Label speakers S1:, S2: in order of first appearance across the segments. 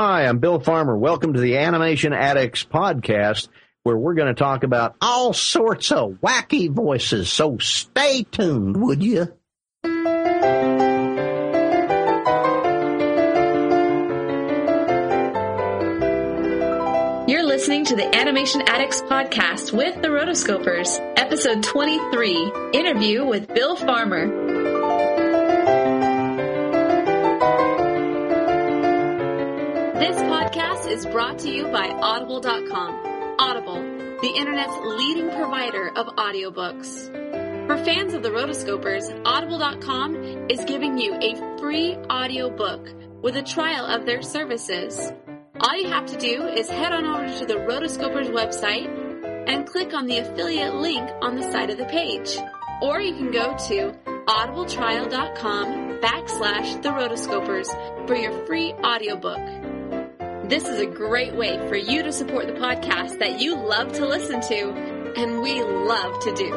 S1: Hi, I'm Bill Farmer. Welcome to the Animation Addicts podcast, where we're going to talk about all sorts of wacky voices. So stay tuned, would you?
S2: You're listening to the Animation Addicts podcast with the Rotoscopers, episode 23, interview with Bill Farmer. This podcast is brought to you by Audible.com. Audible, the internet's leading provider of audiobooks. For fans of the Rotoscopers, Audible.com is giving you a free audiobook with a trial of their services. All you have to do is head on over to the Rotoscopers website and click on the affiliate link on the side of the page. Or you can go to audibletrial.com backslash the rotoscopers for your free audiobook. This is a great way for you to support the podcast that you love to listen to and we love to do.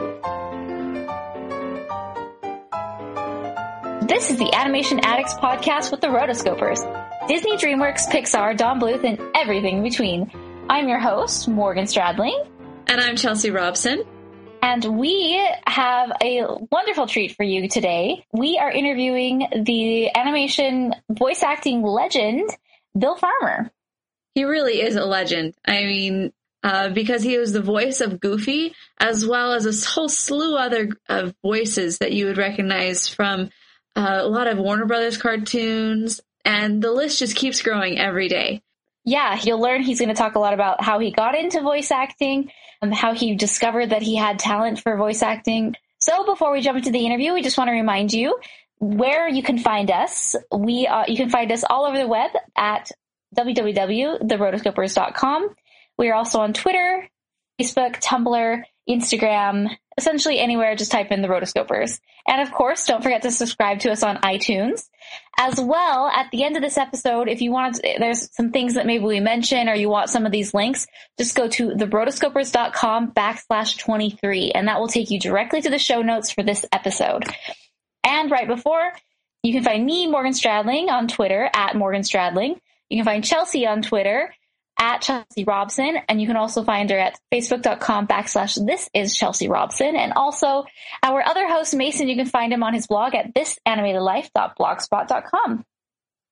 S3: This is the Animation Addicts podcast with the Rotoscopers. Disney, DreamWorks, Pixar, Don Bluth, and everything in between. I'm your host, Morgan Stradling.
S2: And I'm Chelsea Robson.
S3: And we have a wonderful treat for you today. We are interviewing the animation voice acting legend, Bill Farmer.
S2: He really is a legend. I mean, uh, because he was the voice of Goofy, as well as a whole slew other of voices that you would recognize from uh, a lot of Warner Brothers cartoons, and the list just keeps growing every day.
S3: Yeah, you'll learn he's going to talk a lot about how he got into voice acting, and how he discovered that he had talent for voice acting. So before we jump into the interview, we just want to remind you where you can find us. We uh, you can find us all over the web at www.therotoscopers.com. We are also on Twitter, Facebook, Tumblr, Instagram, essentially anywhere, just type in the Rotoscopers. And of course, don't forget to subscribe to us on iTunes. As well, at the end of this episode, if you want, there's some things that maybe we mention or you want some of these links, just go to therotoscopers.com backslash 23 and that will take you directly to the show notes for this episode. And right before, you can find me, Morgan Stradling, on Twitter at Morgan Stradling. You can find Chelsea on Twitter at Chelsea Robson, and you can also find her at facebook.com backslash this is Chelsea Robson. And also our other host, Mason, you can find him on his blog at thisanimatedlife.blogspot.com.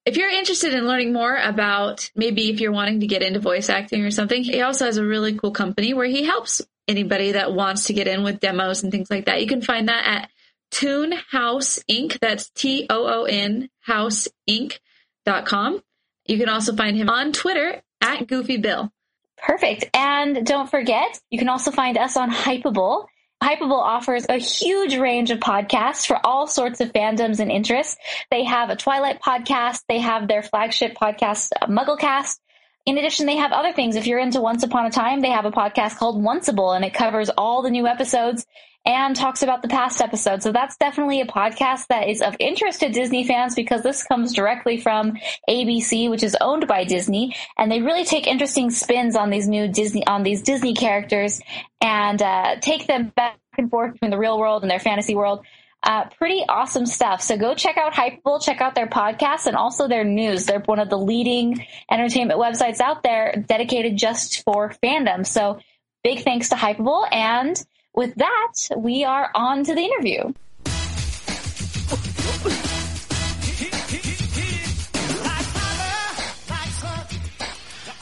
S2: If you're interested in learning more about maybe if you're wanting to get into voice acting or something, he also has a really cool company where he helps anybody that wants to get in with demos and things like that. You can find that at Toon House Inc. That's T O O N House Inc.com. You can also find him on Twitter at Goofy Bill.
S3: Perfect. And don't forget, you can also find us on Hypable. Hypable offers a huge range of podcasts for all sorts of fandoms and interests. They have a Twilight podcast. They have their flagship podcast, uh, Mugglecast. In addition, they have other things. If you're into Once Upon a Time, they have a podcast called Onceable and it covers all the new episodes and talks about the past episode. So that's definitely a podcast that is of interest to Disney fans because this comes directly from ABC, which is owned by Disney, and they really take interesting spins on these new Disney on these Disney characters and uh, take them back and forth between the real world and their fantasy world. Uh, pretty awesome stuff. So go check out Hypable, check out their podcast and also their news. They're one of the leading entertainment websites out there dedicated just for fandom. So big thanks to Hypable and with that, we are on to the interview.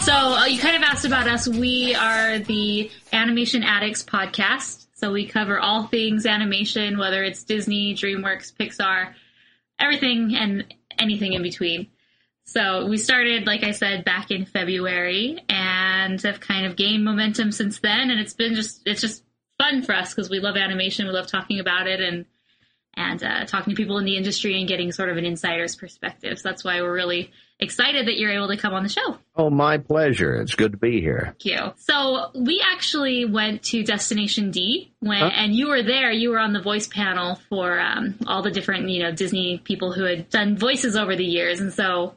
S2: So uh, you kind of asked about us. We are the Animation Addicts podcast. So we cover all things animation, whether it's Disney, DreamWorks, Pixar, everything and anything in between. So we started, like I said, back in February and have kind of gained momentum since then. And it's been just, it's just fun for us because we love animation. We love talking about it and and uh, talking to people in the industry and getting sort of an insider's perspective. So that's why we're really excited that you're able to come on the show.
S1: Oh, my pleasure. It's good to be here.
S2: Thank you. So we actually went to Destination D when, huh? and you were there. You were on the voice panel for um, all the different, you know, Disney people who had done voices over the years. And so,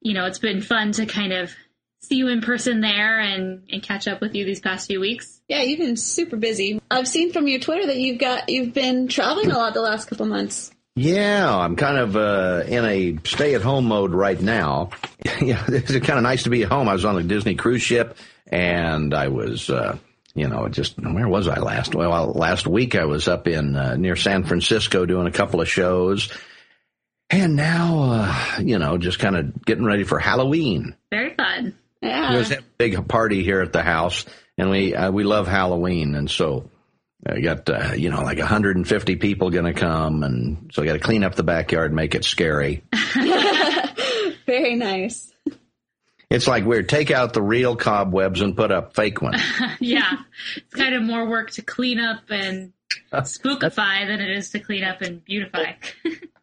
S2: you know, it's been fun to kind of see you in person there and, and catch up with you these past few weeks.
S4: Yeah, you've been super busy. I've seen from your Twitter that you've got you've been traveling a lot the last couple months.
S1: Yeah, I'm kind of uh, in a stay-at-home mode right now. yeah, it's kind of nice to be at home. I was on a Disney cruise ship, and I was, uh, you know, just where was I last? Well, last week I was up in uh, near San Francisco doing a couple of shows, and now, uh, you know, just kind of getting ready for Halloween.
S2: Very fun.
S4: Yeah.
S1: There's a big party here at the house, and we uh, we love Halloween, and so I got uh, you know like 150 people going to come, and so I got to clean up the backyard, and make it scary.
S4: Very nice.
S1: It's like weird. Take out the real cobwebs and put up fake ones.
S2: yeah. It's kind of more work to clean up and spookify than it is to clean up and beautify.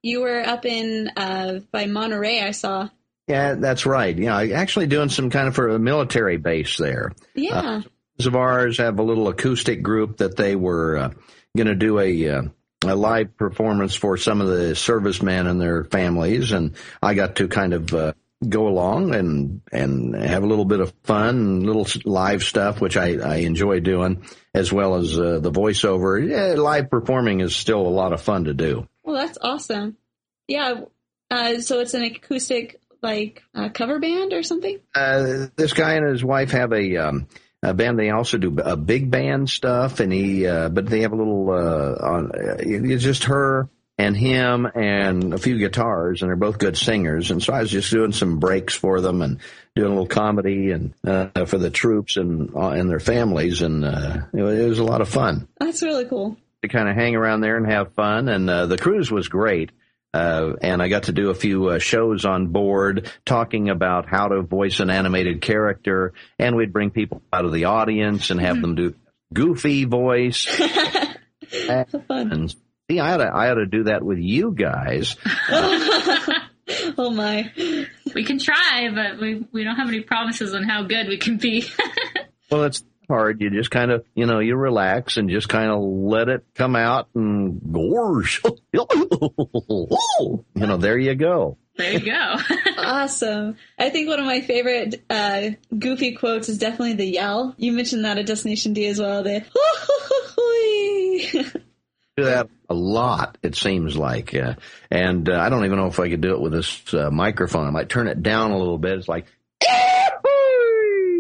S4: You were up in uh, by Monterey, I saw.
S1: Yeah, that's right. Yeah, actually doing some kind of for a military base there.
S4: Yeah.
S1: Uh, of ours have a little acoustic group that they were uh, going to do a, uh, a live performance for some of the servicemen and their families, and I got to kind of uh, go along and and have a little bit of fun, little live stuff, which I, I enjoy doing, as well as uh, the voiceover. Yeah, live performing is still a lot of fun to do.
S4: Well, that's awesome. Yeah. Uh, so it's an acoustic like uh, cover band or something.
S1: Uh, this guy and his wife have a. Um, a band. They also do a big band stuff, and he. Uh, but they have a little. Uh, on, it's just her and him and a few guitars, and they're both good singers. And so I was just doing some breaks for them and doing a little comedy and uh, for the troops and uh, and their families, and uh, it, was, it was a lot of fun.
S4: That's really cool
S1: to kind of hang around there and have fun. And uh, the cruise was great. Uh, and I got to do a few uh, shows on board talking about how to voice an animated character, and we'd bring people out of the audience and have them do goofy voice. and, and see, I ought to, I ought to do that with you guys.
S4: oh my!
S2: We can try, but we we don't have any promises on how good we can be.
S1: well, it's hard. You just kind of, you know, you relax and just kind of let it come out and gorge. you know, there you go.
S2: There you go.
S4: awesome. I think one of my favorite uh, goofy quotes is definitely the yell. You mentioned that at Destination D as well. The
S1: do that a lot. It seems like, uh, and uh, I don't even know if I could do it with this uh, microphone. I might turn it down a little bit. It's like.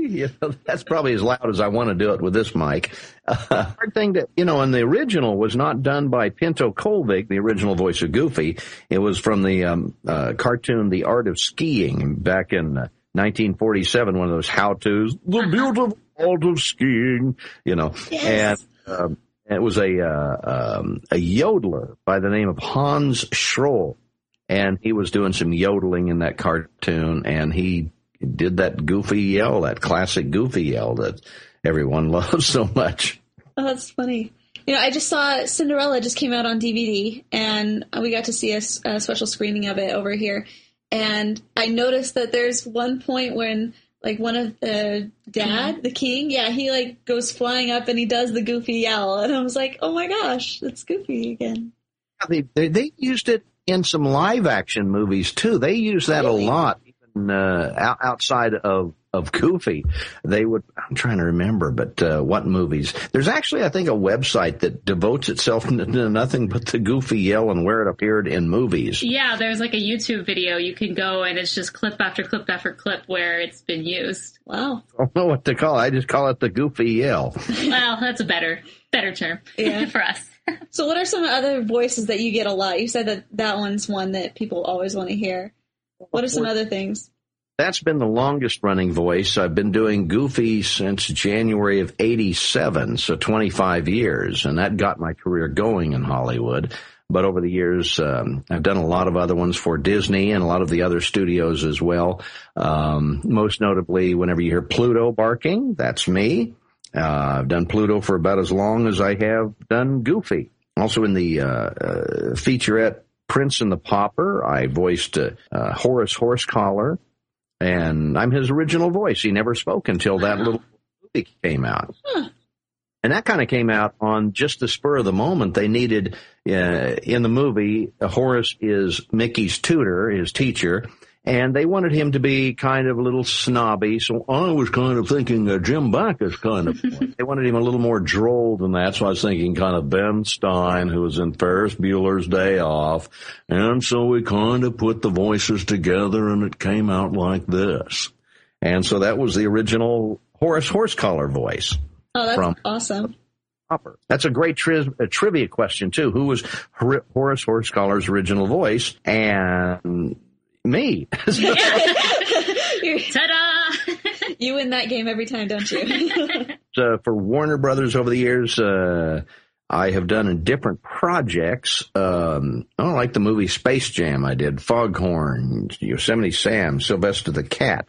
S1: You know, that's probably as loud as I want to do it with this mic. Uh, hard thing to, you know, and the original was not done by Pinto Colvig, the original voice of Goofy. It was from the um, uh, cartoon The Art of Skiing back in uh, 1947, one of those how-tos, The Beautiful Art of Skiing, you know,
S4: yes.
S1: and um, it was a, uh, um, a yodeler by the name of Hans Schroll. And he was doing some yodeling in that cartoon and he did that goofy yell, that classic goofy yell that everyone loves so much.
S4: Oh, that's funny. You know, I just saw Cinderella just came out on DVD, and we got to see a, a, special screening of it over here. And I noticed that there's one point when, like, one of the dad, the king, yeah, he like goes flying up and he does the goofy yell, and I was like, oh my gosh, that's Goofy again.
S1: They they, they used it in some live action movies too. They use that really? a lot uh, outside of of Goofy, they would. I'm trying to remember, but uh, what movies? There's actually, I think, a website that devotes itself to nothing but the Goofy yell and where it appeared in movies.
S2: Yeah, there's like a YouTube video you can go and it's just clip after clip after clip where it's been used.
S4: Wow.
S1: I don't know what to call it. I just call it the Goofy yell.
S2: well, that's a better better term
S4: yeah.
S2: for us.
S4: so, what are some other voices that you get a lot? You said that that one's one that people always want to hear. What are some other things?
S1: That's been the longest running voice. I've been doing Goofy since January of 87, so 25 years, and that got my career going in Hollywood. But over the years, um, I've done a lot of other ones for Disney and a lot of the other studios as well. Um, most notably, whenever you hear Pluto barking, that's me. Uh, I've done Pluto for about as long as I have done Goofy. Also in the uh, uh, featurette Prince and the Pauper, I voiced uh, Horace Horsecollar and I'm his original voice. He never spoke until that little movie came out.
S4: Huh.
S1: And that kind of came out on just the spur of the moment. They needed, uh, in the movie, Horace is Mickey's tutor, his teacher, and they wanted him to be kind of a little snobby. So I was kind of thinking a Jim Backus kind of. they wanted him a little more droll than that. So I was thinking kind of Ben Stein, who was in Ferris Bueller's Day Off, and so we kind of put the voices together, and it came out like this. And so that was the original Horace Horsecollar voice.
S4: Oh, that's from awesome.
S1: Hopper. That's a great tri- a trivia question too. Who was Horace Horsecollar's original voice? And me.
S2: Ta-da!
S4: you win that game every time, don't you?
S1: uh, for Warner Brothers over the years, uh, I have done in different projects. Um, I don't like the movie Space Jam. I did Foghorn, Yosemite Sam, Sylvester the Cat,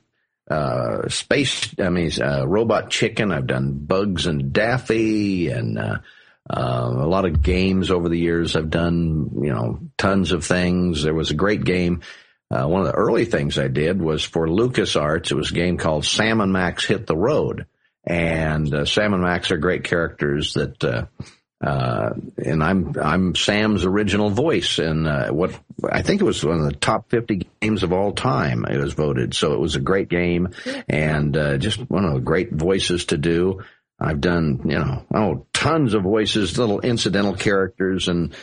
S1: uh, Space. I mean, uh, Robot Chicken. I've done Bugs and Daffy, and uh, uh, a lot of games over the years. I've done, you know, tons of things. There was a great game uh, one of the early things I did was for LucasArts. It was a game called Sam and Max Hit the Road. And uh, Sam and Max are great characters that, uh, uh, and I'm I'm Sam's original voice, and uh, what I think it was one of the top 50 games of all time. It was voted, so it was a great game, and uh, just one of the great voices to do. I've done, you know, oh, tons of voices, little incidental characters, and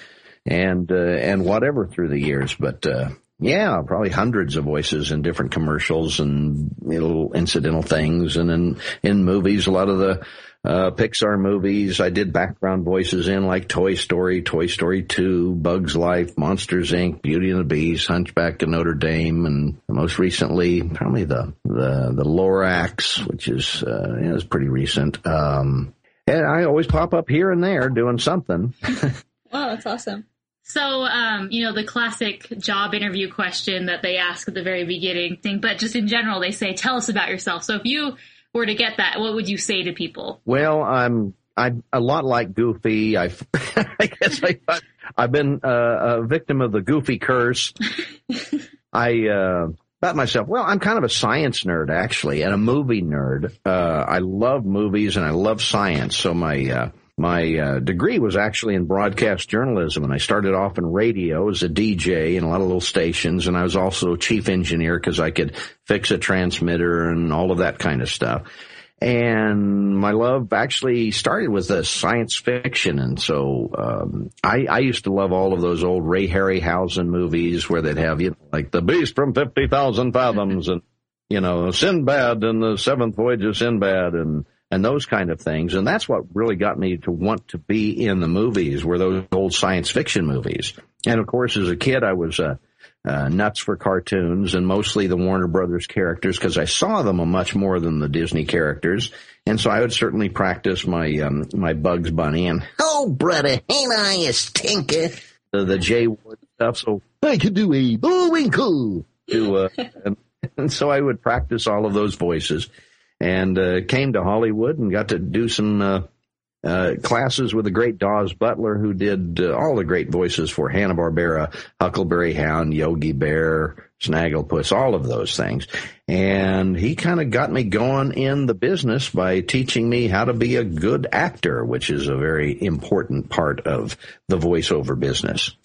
S1: and uh, and whatever through the years, but uh, yeah, probably hundreds of voices in different commercials and little incidental things. And in, in movies, a lot of the, uh, Pixar movies, I did background voices in like Toy Story, Toy Story 2, Bugs Life, Monsters Inc., Beauty and the Beast, Hunchback of Notre Dame, and most recently, probably the, the, the Lorax, which is, uh, yeah, is pretty recent. Um, and I always pop up here and there doing something.
S4: wow, that's awesome.
S2: So, um, you know, the classic job interview question that they ask at the very beginning thing, but just in general, they say, tell us about yourself. So if you were to get that, what would you say to people?
S1: Well, I'm, I'm a lot like Goofy. I, I guess I, I've been uh, a victim of the Goofy curse. I, uh, about myself. Well, I'm kind of a science nerd actually, and a movie nerd. Uh, I love movies and I love science. So my, uh, my uh, degree was actually in broadcast journalism, and I started off in radio as a DJ in a lot of little stations, and I was also chief engineer because I could fix a transmitter and all of that kind of stuff. And my love actually started with the science fiction, and so um, I, I used to love all of those old Ray Harryhausen movies where they'd have you know, like the Beast from Fifty Thousand Fathoms, and you know Sinbad and the Seventh Voyage of Sinbad, and and those kind of things. And that's what really got me to want to be in the movies were those old science fiction movies. And of course, as a kid, I was, uh, uh, nuts for cartoons and mostly the Warner Brothers characters because I saw them much more than the Disney characters. And so I would certainly practice my, um, my Bugs Bunny and, oh, brother, ain't I a stinker? The, the Jay Ward stuff. So I could do a Bullwinkle. To, uh, and, and so I would practice all of those voices and uh, came to Hollywood and got to do some uh, uh, classes with the great Daws Butler, who did uh, all the great voices for Hanna Barbera, Huckleberry Hound, Yogi Bear, Snagglepuss, all of those things. And he kind of got me going in the business by teaching me how to be a good actor, which is a very important part of the voiceover business.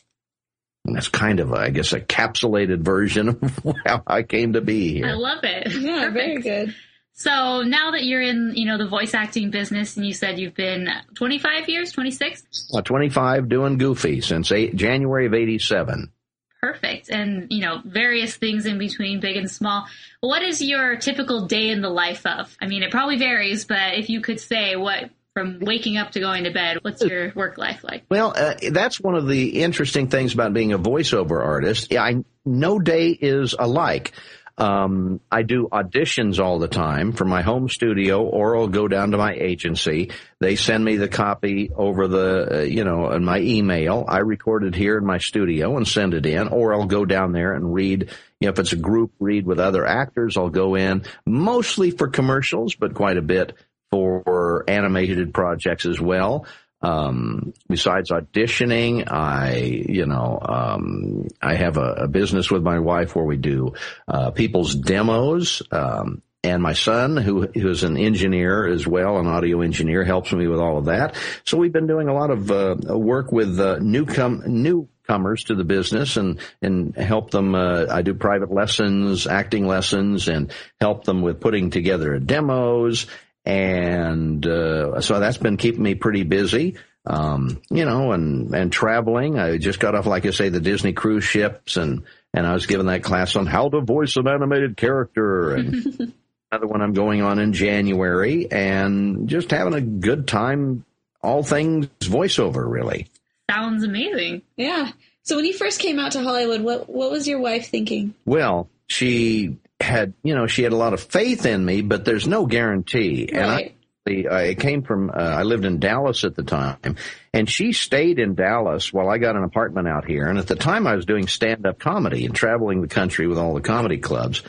S1: And that's kind of, I guess, a capsulated version of how I came to be here. I
S2: love it.
S4: Yeah, Perfect. very good.
S2: So now that you're in, you know, the voice acting business and you said you've been 25 years, 26?
S1: Uh, 25 doing Goofy since eight, January of 87.
S2: Perfect. And, you know, various things in between, big and small. What is your typical day in the life of? I mean, it probably varies, but if you could say what from waking up to going to bed, what's your work life like?
S1: Well, uh, that's one of the interesting things about being a voiceover artist. I no day is alike. Um, I do auditions all the time for my home studio, or I'll go down to my agency. They send me the copy over the, uh, you know, in my email. I record it here in my studio and send it in, or I'll go down there and read. You know, if it's a group read with other actors, I'll go in mostly for commercials, but quite a bit for animated projects as well. Um, besides auditioning, I, you know, um, I have a, a, business with my wife where we do, uh, people's demos, um, and my son, who who's an engineer as well, an audio engineer, helps me with all of that. So we've been doing a lot of uh, work with uh, new com- new comers to the business and and help them. Uh, I do private lessons, acting lessons, and help them with putting together demos. And uh, so that's been keeping me pretty busy. Um, you know, and and traveling. I just got off, like I say, the Disney cruise ships, and and I was given that class on how to voice an animated character, and another one I'm going on in January, and just having a good time. All things voiceover, really.
S2: Sounds amazing.
S4: Yeah. So when you first came out to Hollywood, what what was your wife thinking?
S1: Well, she had, you know, she had a lot of faith in me, but there's no guarantee.
S4: Right.
S1: And I, I came from, uh, I lived in Dallas at the time, and she stayed in Dallas while I got an apartment out here. And at the time, I was doing stand up comedy and traveling the country with all the comedy clubs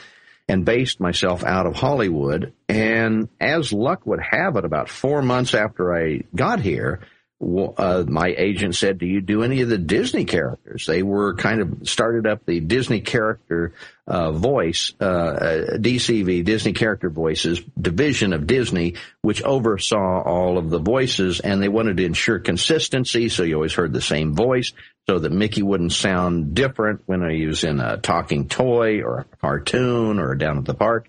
S1: and based myself out of Hollywood. And as luck would have it, about four months after I got here, uh, my agent said, "Do you do any of the Disney characters?" They were kind of started up the Disney character uh, voice, uh, DCV, Disney Character Voices division of Disney, which oversaw all of the voices, and they wanted to ensure consistency, so you always heard the same voice, so that Mickey wouldn't sound different when he was in a talking toy or a cartoon or down at the park.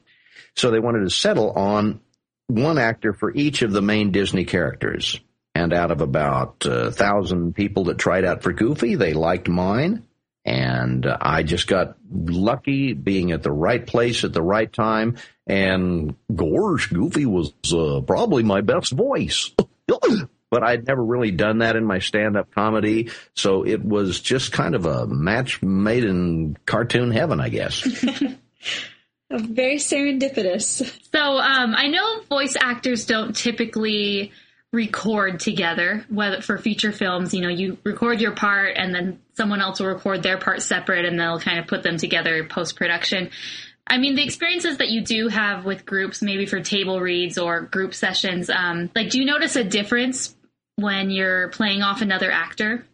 S1: So they wanted to settle on one actor for each of the main Disney characters. And out of about a uh, thousand people that tried out for Goofy, they liked mine. And uh, I just got lucky being at the right place at the right time. And Gorge Goofy was uh, probably my best voice. but I'd never really done that in my stand-up comedy, so it was just kind of a match made in cartoon heaven, I guess.
S4: Very serendipitous.
S2: So um, I know voice actors don't typically record together whether for feature films you know you record your part and then someone else will record their part separate and they'll kind of put them together post production i mean the experiences that you do have with groups maybe for table reads or group sessions um, like do you notice a difference when you're playing off another actor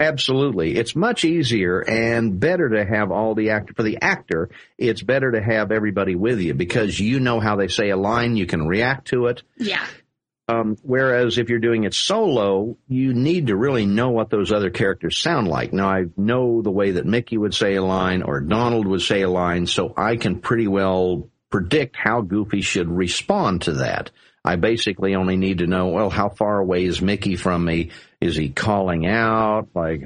S1: Absolutely. It's much easier and better to have all the actor for the actor. It's better to have everybody with you because you know how they say a line. You can react to it.
S2: Yeah.
S1: Um, whereas if you're doing it solo, you need to really know what those other characters sound like. Now I know the way that Mickey would say a line or Donald would say a line, so I can pretty well predict how Goofy should respond to that. I basically only need to know, well, how far away is Mickey from me? Is he calling out like,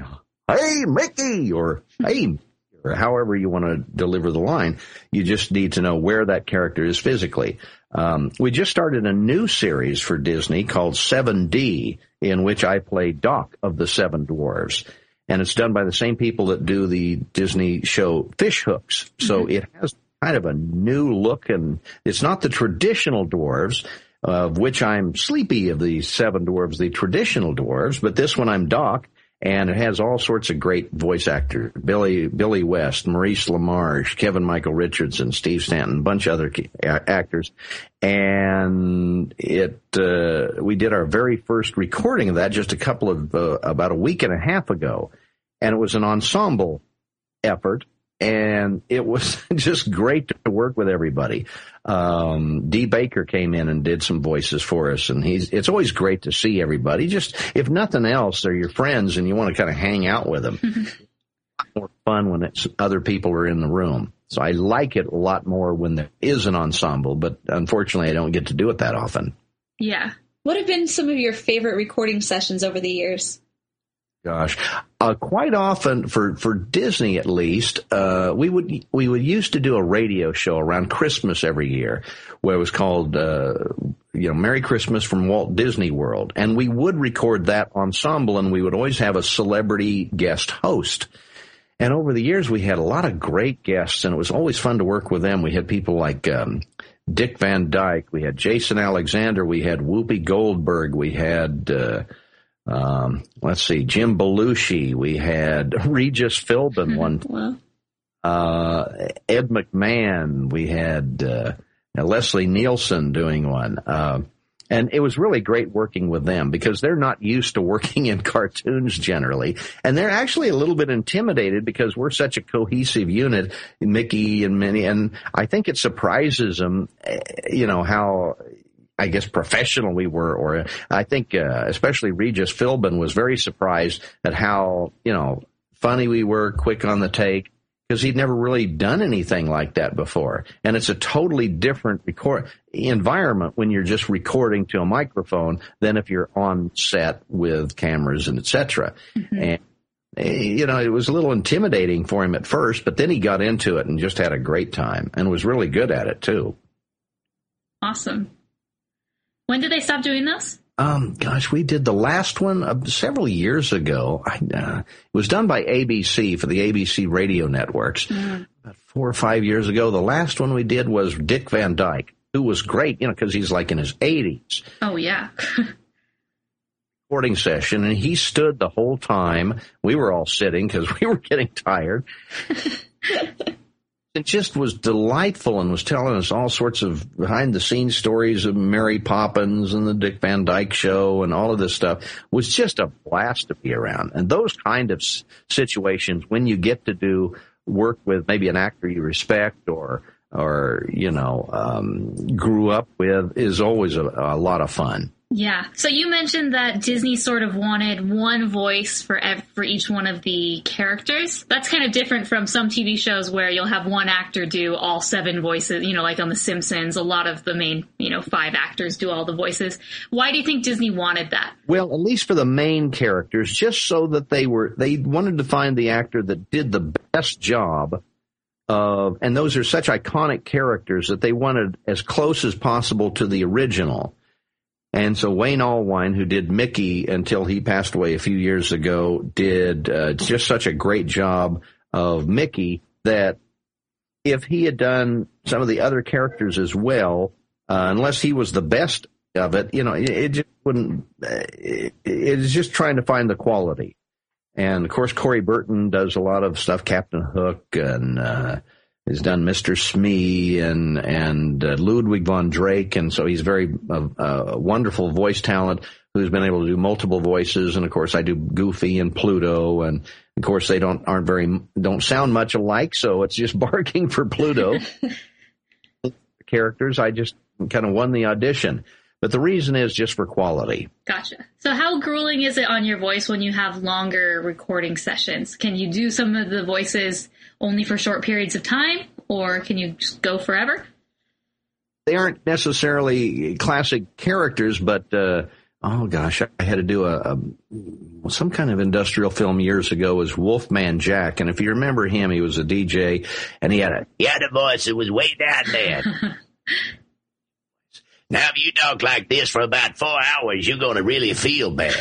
S1: hey, Mickey, or hey, or however you want to deliver the line. You just need to know where that character is physically. Um, we just started a new series for Disney called 7D, in which I play Doc of the Seven Dwarves. And it's done by the same people that do the Disney show Fish Hooks. So mm-hmm. it has kind of a new look and it's not the traditional dwarves, of which I'm Sleepy of the seven dwarves, the traditional dwarves, but this one I'm Doc and it has all sorts of great voice actors: Billy Billy West, Maurice LaMarche, Kevin Michael Richardson, Steve Stanton, a bunch of other actors. And it uh, we did our very first recording of that just a couple of uh, about a week and a half ago, and it was an ensemble effort and it was just great to work with everybody. Um, Dee Baker came in and did some voices for us, and he's. It's always great to see everybody. Just if nothing else, they're your friends, and you want to kind of hang out with them. more fun when it's other people are in the room. So I like it a lot more when there is an ensemble, but unfortunately, I don't get to do it that often.
S2: Yeah.
S4: What have been some of your favorite recording sessions over the years?
S1: Gosh, uh, quite often for for Disney at least, uh, we would we would used to do a radio show around Christmas every year, where it was called uh, you know Merry Christmas from Walt Disney World, and we would record that ensemble, and we would always have a celebrity guest host. And over the years, we had a lot of great guests, and it was always fun to work with them. We had people like um, Dick Van Dyke, we had Jason Alexander, we had Whoopi Goldberg, we had uh, um, let's see, Jim Belushi. We had Regis Philbin one. Wow. Uh, Ed McMahon. We had uh, Leslie Nielsen doing one. Uh, and it was really great working with them because they're not used to working in cartoons generally. And they're actually a little bit intimidated because we're such a cohesive unit, Mickey and Minnie. And I think it surprises them, eh, you know, how I guess professional we were, or I think uh, especially Regis Philbin was very surprised at how you know funny we were, quick on the take, because he'd never really done anything like that before. And it's a totally different record environment when you're just recording to a microphone than if you're on set with cameras and etc. Mm-hmm. And eh, you know, it was a little intimidating for him at first, but then he got into it and just had a great time and was really good at it too.
S2: Awesome. When did they stop doing this?
S1: Um, gosh, we did the last one uh, several years ago. I, uh, it was done by ABC for the ABC radio networks mm. about four or five years ago. The last one we did was Dick Van Dyke, who was great, you know, because he's like in his 80s.
S2: Oh, yeah.
S1: recording session, and he stood the whole time. We were all sitting because we were getting tired. it just was delightful and was telling us all sorts of behind the scenes stories of Mary Poppins and the Dick Van Dyke show and all of this stuff it was just a blast to be around. And those kind of situations when you get to do work with maybe an actor you respect or or you know um, grew up with is always a, a lot of fun.
S2: Yeah. So you mentioned that Disney sort of wanted one voice for ev- for each one of the characters. That's kind of different from some TV shows where you'll have one actor do all seven voices. You know, like on The Simpsons, a lot of the main, you know, five actors do all the voices. Why do you think Disney wanted that?
S1: Well, at least for the main characters, just so that they were they wanted to find the actor that did the best job of, and those are such iconic characters that they wanted as close as possible to the original. And so Wayne Allwine, who did Mickey until he passed away a few years ago, did uh, just such a great job of Mickey that if he had done some of the other characters as well, uh, unless he was the best of it, you know, it, it just wouldn't. It, it's just trying to find the quality. And of course, Corey Burton does a lot of stuff, Captain Hook and uh, He's done Mr. Smee and and uh, Ludwig von Drake, and so he's very uh, uh, wonderful voice talent who's been able to do multiple voices. And of course, I do Goofy and Pluto, and of course, they don't aren't very don't sound much alike, so it's just barking for Pluto. characters, I just kind of won the audition. But the reason is just for quality.
S2: Gotcha. So, how grueling is it on your voice when you have longer recording sessions? Can you do some of the voices only for short periods of time, or can you just go forever?
S1: They aren't necessarily classic characters, but uh, oh gosh, I had to do a, a, some kind of industrial film years ago as Wolfman Jack, and if you remember him, he was a DJ, and he had a he had a voice that was way down there. now, if you talk like this for about four hours, you're going to really feel bad.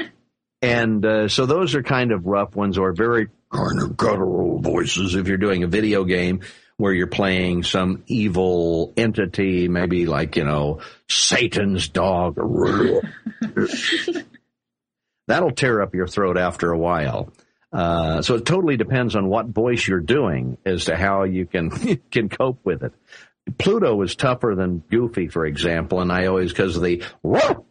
S1: and uh, so those are kind of rough ones, or very kind of guttural voices if you're doing a video game where you're playing some evil entity, maybe like, you know, Satan's dog. That'll tear up your throat after a while. Uh, so it totally depends on what voice you're doing as to how you can can cope with it. Pluto is tougher than Goofy, for example, and I always because of the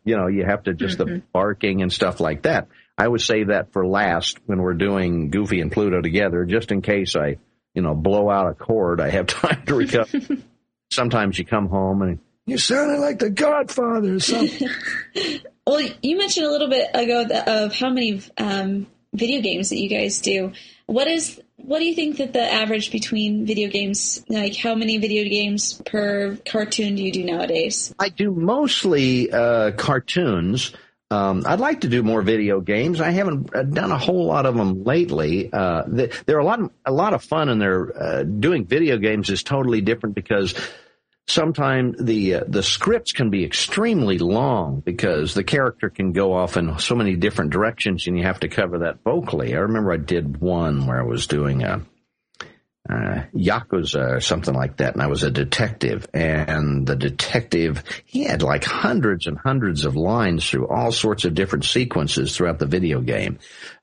S1: you know you have to just mm-hmm. the barking and stuff like that. I would save that for last when we're doing Goofy and Pluto together, just in case I, you know, blow out a cord. I have time to recover. Sometimes you come home and you sounded like the Godfather or something.
S4: well, you mentioned a little bit ago of how many um, video games that you guys do. What is what do you think that the average between video games, like how many video games per cartoon do you do nowadays?
S1: I do mostly uh, cartoons. Um, I'd like to do more video games. I haven't uh, done a whole lot of them lately. Uh, they're a lot, a lot of fun, and they're uh, doing video games is totally different because sometimes the uh, the scripts can be extremely long because the character can go off in so many different directions, and you have to cover that vocally. I remember I did one where I was doing a uh, Yakuza or something like that, and I was a detective. And the detective, he had like hundreds and hundreds of lines through all sorts of different sequences throughout the video game.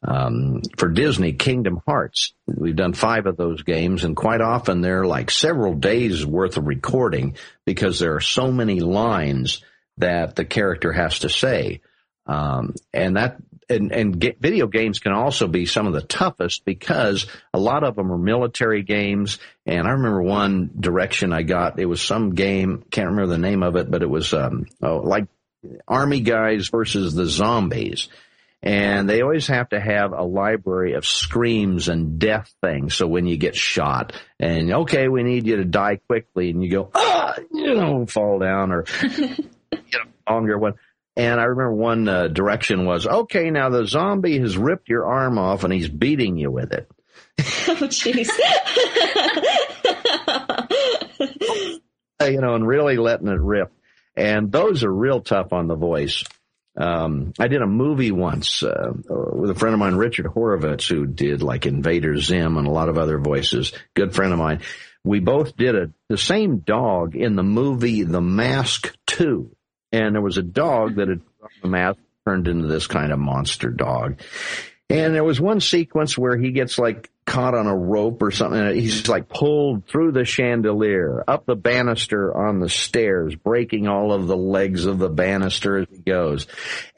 S1: Um, for Disney, Kingdom Hearts, we've done five of those games, and quite often they're like several days worth of recording because there are so many lines that the character has to say. Um, and that and, and get, video games can also be some of the toughest because a lot of them are military games. And I remember one direction I got, it was some game, can't remember the name of it, but it was, um, oh, like army guys versus the zombies. And they always have to have a library of screams and death things. So when you get shot and okay, we need you to die quickly and you go, ah, you know, fall down or, you know, longer one. And I remember one uh, direction was, okay, now the zombie has ripped your arm off and he's beating you with it.
S4: Oh, jeez.
S1: you know, and really letting it rip. And those are real tough on the voice. Um, I did a movie once uh, with a friend of mine, Richard Horvitz, who did like Invader Zim and a lot of other voices. Good friend of mine. We both did a, the same dog in the movie The Mask Two, and there was a dog that had the mask turned into this kind of monster dog. And there was one sequence where he gets like caught on a rope or something. And He's like pulled through the chandelier, up the banister on the stairs, breaking all of the legs of the banister as he goes.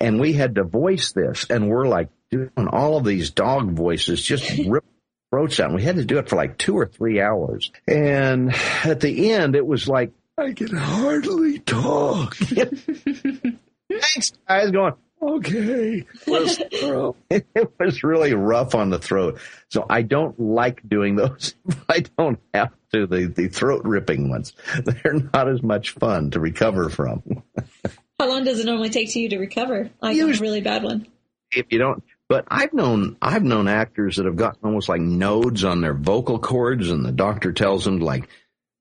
S1: And we had to voice this and we're like doing all of these dog voices, just rip throats out. And we had to do it for like two or three hours. And at the end, it was like, I can hardly talk. Thanks, guys. Going, okay. it was really rough on the throat. So I don't like doing those I don't have to. The, the throat ripping ones, they're not as much fun to recover from.
S4: How long does it normally take to you to recover? Like Usually, a really bad one.
S1: If you don't, but I've known, I've known actors that have gotten almost like nodes on their vocal cords and the doctor tells them to like,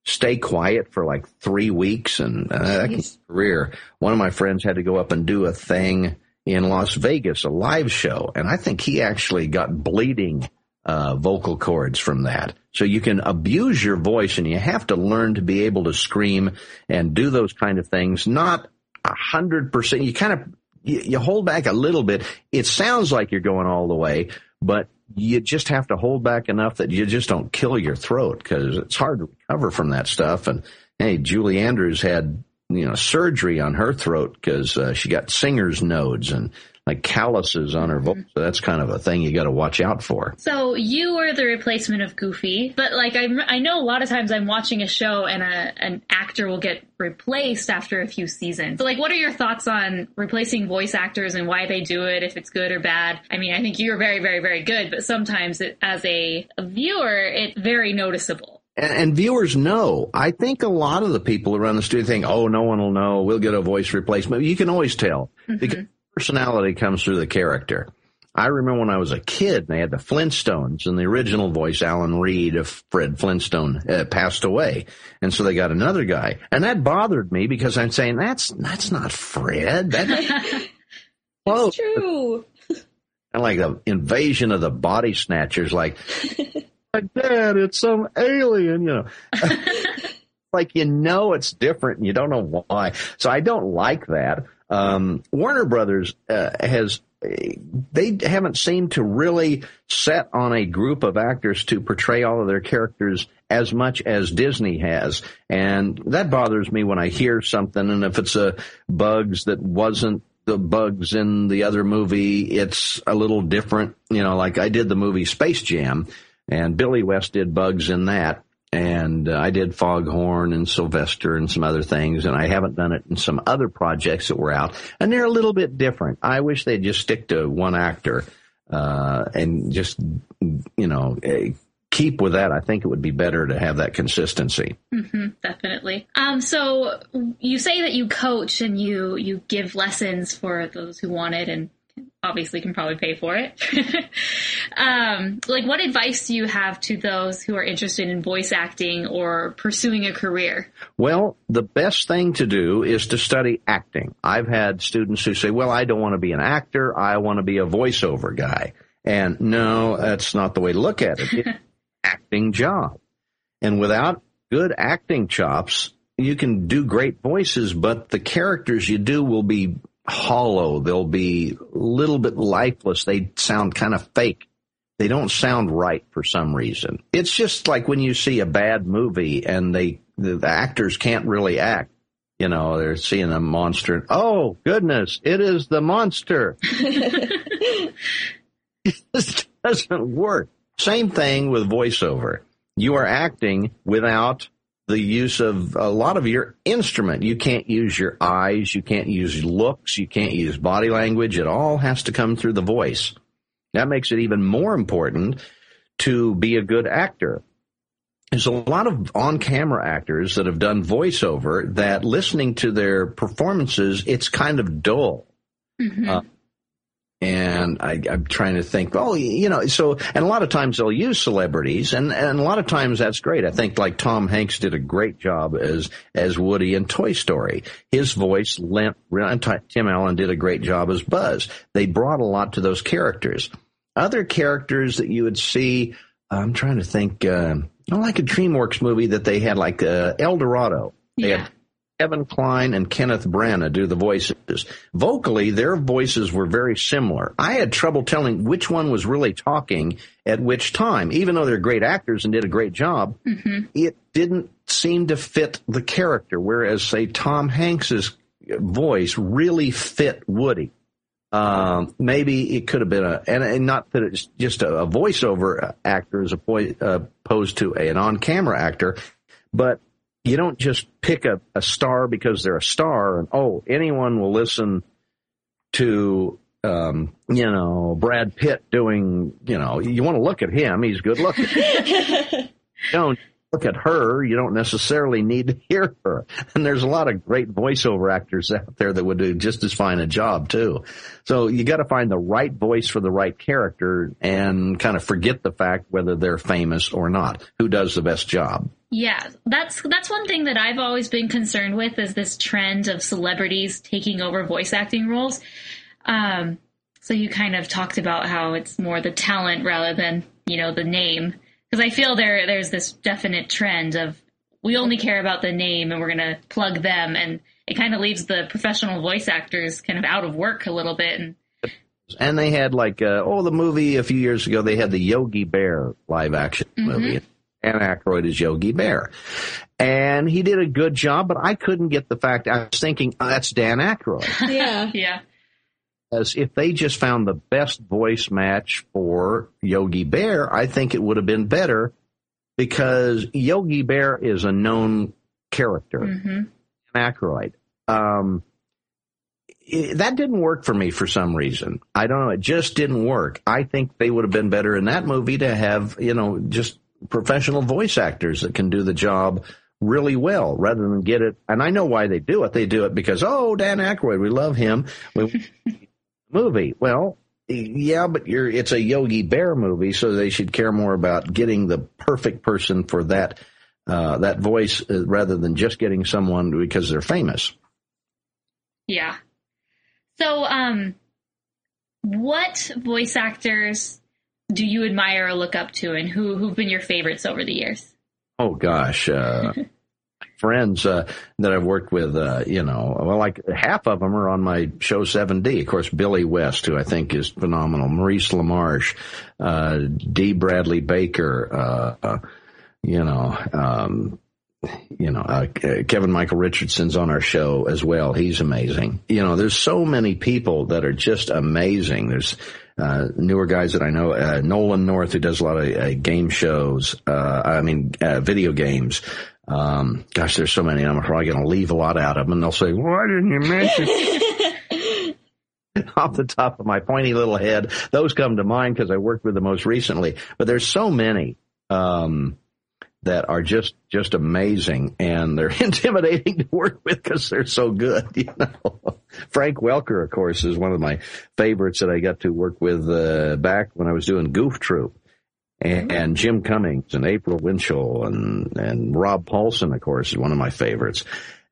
S1: stay quiet for like three weeks and uh, that can career. One of my friends had to go up and do a thing in Las Vegas, a live show, and I think he actually got bleeding uh, vocal cords from that. So you can abuse your voice, and you have to learn to be able to scream and do those kind of things. Not a hundred percent. You kind of you, you hold back a little bit. It sounds like you're going all the way, but you just have to hold back enough that you just don't kill your throat because it's hard to recover from that stuff. And hey, Julie Andrews had you know, surgery on her throat because uh, she got singer's nodes and like calluses on her voice. So that's kind of a thing you got to watch out for.
S2: So you were the replacement of Goofy, but like I, I know a lot of times I'm watching a show and a, an actor will get replaced after a few seasons. So like, what are your thoughts on replacing voice actors and why they do it, if it's good or bad? I mean, I think you're very, very, very good, but sometimes it, as a, a viewer, it's very noticeable.
S1: And, and, viewers know. I think a lot of the people around the studio think, "Oh, no one will know. We'll get a voice replacement." You can always tell mm-hmm. because personality comes through the character. I remember when I was a kid, they had the Flintstones, and the original voice, Alan Reed of Fred Flintstone, uh, passed away, and so they got another guy, and that bothered me because I'm saying that's that's not Fred. That,
S4: It's true.
S1: And like the invasion of the body snatchers, like like, Dad, it's some alien, you know. like you know it's different and you don't know why. So I don't like that. Um, Warner Brothers uh, has they haven't seemed to really set on a group of actors to portray all of their characters as much as Disney has. And that bothers me when I hear something and if it's a bugs that wasn't the bugs in the other movie, it's a little different. You know, like I did the movie Space Jam and Billy West did bugs in that. And uh, I did Foghorn and Sylvester and some other things, and I haven't done it in some other projects that were out, and they're a little bit different. I wish they'd just stick to one actor uh, and just, you know, eh, keep with that. I think it would be better to have that consistency.
S2: Mm-hmm, definitely. Um, so you say that you coach and you you give lessons for those who want it, and obviously can probably pay for it. um, like, what advice do you have to those who are interested in voice acting or pursuing a career?
S1: Well, the best thing to do is to study acting. I've had students who say, well, I don't want to be an actor. I want to be a voiceover guy. And no, that's not the way to look at it. Acting job. And without good acting chops, you can do great voices, but the characters you do will be hollow. They'll be a little bit lifeless. They sound kind of fake. They don't sound right for some reason. It's just like when you see a bad movie and they, the, the actors can't really act. You know, they're seeing a monster. Oh goodness, it is the monster. this doesn't work. Same thing with voiceover. You are acting without the use of a lot of your instrument. You can't use your eyes, you can't use looks, you can't use body language. It all has to come through the voice. That makes it even more important to be a good actor. There's a lot of on camera actors that have done voiceover that listening to their performances, it's kind of dull. Mm-hmm. Uh, and I, am trying to think, oh, you know, so, and a lot of times they'll use celebrities and, and a lot of times that's great. I think like Tom Hanks did a great job as, as Woody in Toy Story. His voice lent, Tim Allen did a great job as Buzz. They brought a lot to those characters. Other characters that you would see, I'm trying to think, uh, like a DreamWorks movie that they had like, uh, El Dorado. They yeah. had Kevin Kline and Kenneth Branagh do the voices. Vocally, their voices were very similar. I had trouble telling which one was really talking at which time. Even though they're great actors and did a great job, mm-hmm. it didn't seem to fit the character. Whereas, say, Tom Hanks's voice really fit Woody. Um, maybe it could have been a, and, and not that it's just a, a voiceover actor as opposed to a, an on-camera actor, but you don't just pick a, a star because they're a star. And oh anyone will listen to um, you know Brad Pitt doing you know you want to look at him. He's good looking. Don't look at her you don't necessarily need to hear her. And there's a lot of great voiceover actors out there that would do just as fine a job too. So you got to find the right voice for the right character and kind of forget the fact whether they're famous or not. Who does the best job?
S2: Yeah, that's that's one thing that I've always been concerned with is this trend of celebrities taking over voice acting roles. Um, so you kind of talked about how it's more the talent rather than you know the name, because I feel there there's this definite trend of we only care about the name and we're gonna plug them, and it kind of leaves the professional voice actors kind of out of work a little bit. And
S1: and they had like uh, oh the movie a few years ago they had the Yogi Bear live action mm-hmm. movie Dan Aykroyd is Yogi Bear. And he did a good job, but I couldn't get the fact. I was thinking, oh, that's Dan Aykroyd.
S2: Yeah. yeah.
S1: As if they just found the best voice match for Yogi Bear, I think it would have been better because Yogi Bear is a known character. Mm-hmm. Aykroyd. Um, that didn't work for me for some reason. I don't know. It just didn't work. I think they would have been better in that movie to have, you know, just professional voice actors that can do the job really well rather than get it. And I know why they do it. They do it because, oh, Dan Aykroyd, we love him. We, movie. Well, yeah, but you're, it's a Yogi Bear movie, so they should care more about getting the perfect person for that, uh, that voice uh, rather than just getting someone because they're famous.
S2: Yeah. So, um, what voice actors do you admire or look up to, and who who've been your favorites over the years?
S1: Oh gosh, uh, friends uh, that I've worked with, uh, you know, well, like half of them are on my show 7D. Of course, Billy West, who I think is phenomenal, Maurice LaMarche, uh, D. Bradley Baker, uh, uh, you know. Um, you know, uh, Kevin Michael Richardson's on our show as well. He's amazing. You know, there's so many people that are just amazing. There's uh, newer guys that I know, uh, Nolan North, who does a lot of uh, game shows, uh, I mean, video games. Um, gosh, there's so many. I'm probably going to leave a lot out of them, and they'll say, "Why didn't you mention?" Off the top of my pointy little head, those come to mind because I worked with them most recently. But there's so many. Um, that are just just amazing and they're intimidating to work with because they're so good. You know, Frank Welker, of course, is one of my favorites that I got to work with uh, back when I was doing Goof Troop. And, and, Jim Cummings and April Winchell and and Rob Paulsen, of course, is one of my favorites.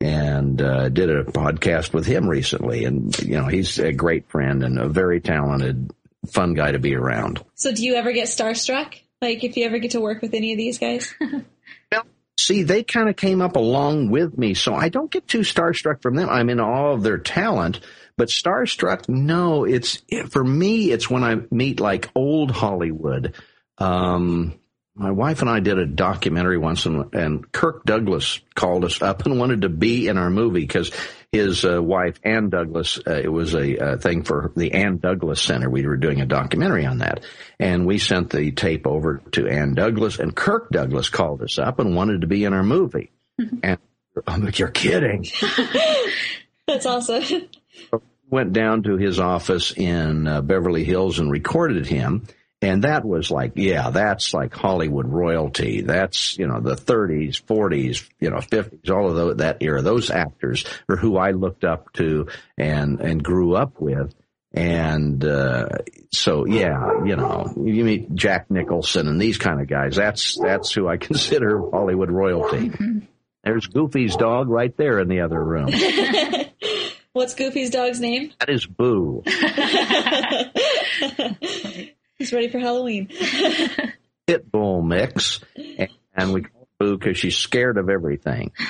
S1: And uh, did a podcast with him recently, and you know he's a great friend and a very talented, fun guy to be around.
S4: So, do you ever get starstruck? Like if you ever get to work with any of these guys?
S1: well, see, they kind of came up along with me, so I don't get too starstruck from them. I'm in awe of their talent, but starstruck, no. It's for me. It's when I meet like old Hollywood. Um, my wife and I did a documentary once, and, and Kirk Douglas called us up and wanted to be in our movie because his uh, wife, Anne Douglas, uh, it was a, a, thing for the Anne Douglas Center. We were doing a documentary on that. And we sent the tape over to Anne Douglas, and Kirk Douglas called us up and wanted to be in our movie. and I'm like, you're kidding.
S4: That's awesome.
S1: Went down to his office in uh, Beverly Hills and recorded him. And that was like, yeah, that's like Hollywood royalty. That's, you know, the 30s, 40s, you know, 50s, all of those, that era. Those actors are who I looked up to and, and grew up with. And, uh, so yeah, you know, you meet Jack Nicholson and these kind of guys. That's, that's who I consider Hollywood royalty. Mm-hmm. There's Goofy's dog right there in the other room.
S4: What's Goofy's dog's name?
S1: That is Boo.
S4: He's ready for Halloween.
S1: Pitbull mix, and we call Boo because she's scared of everything.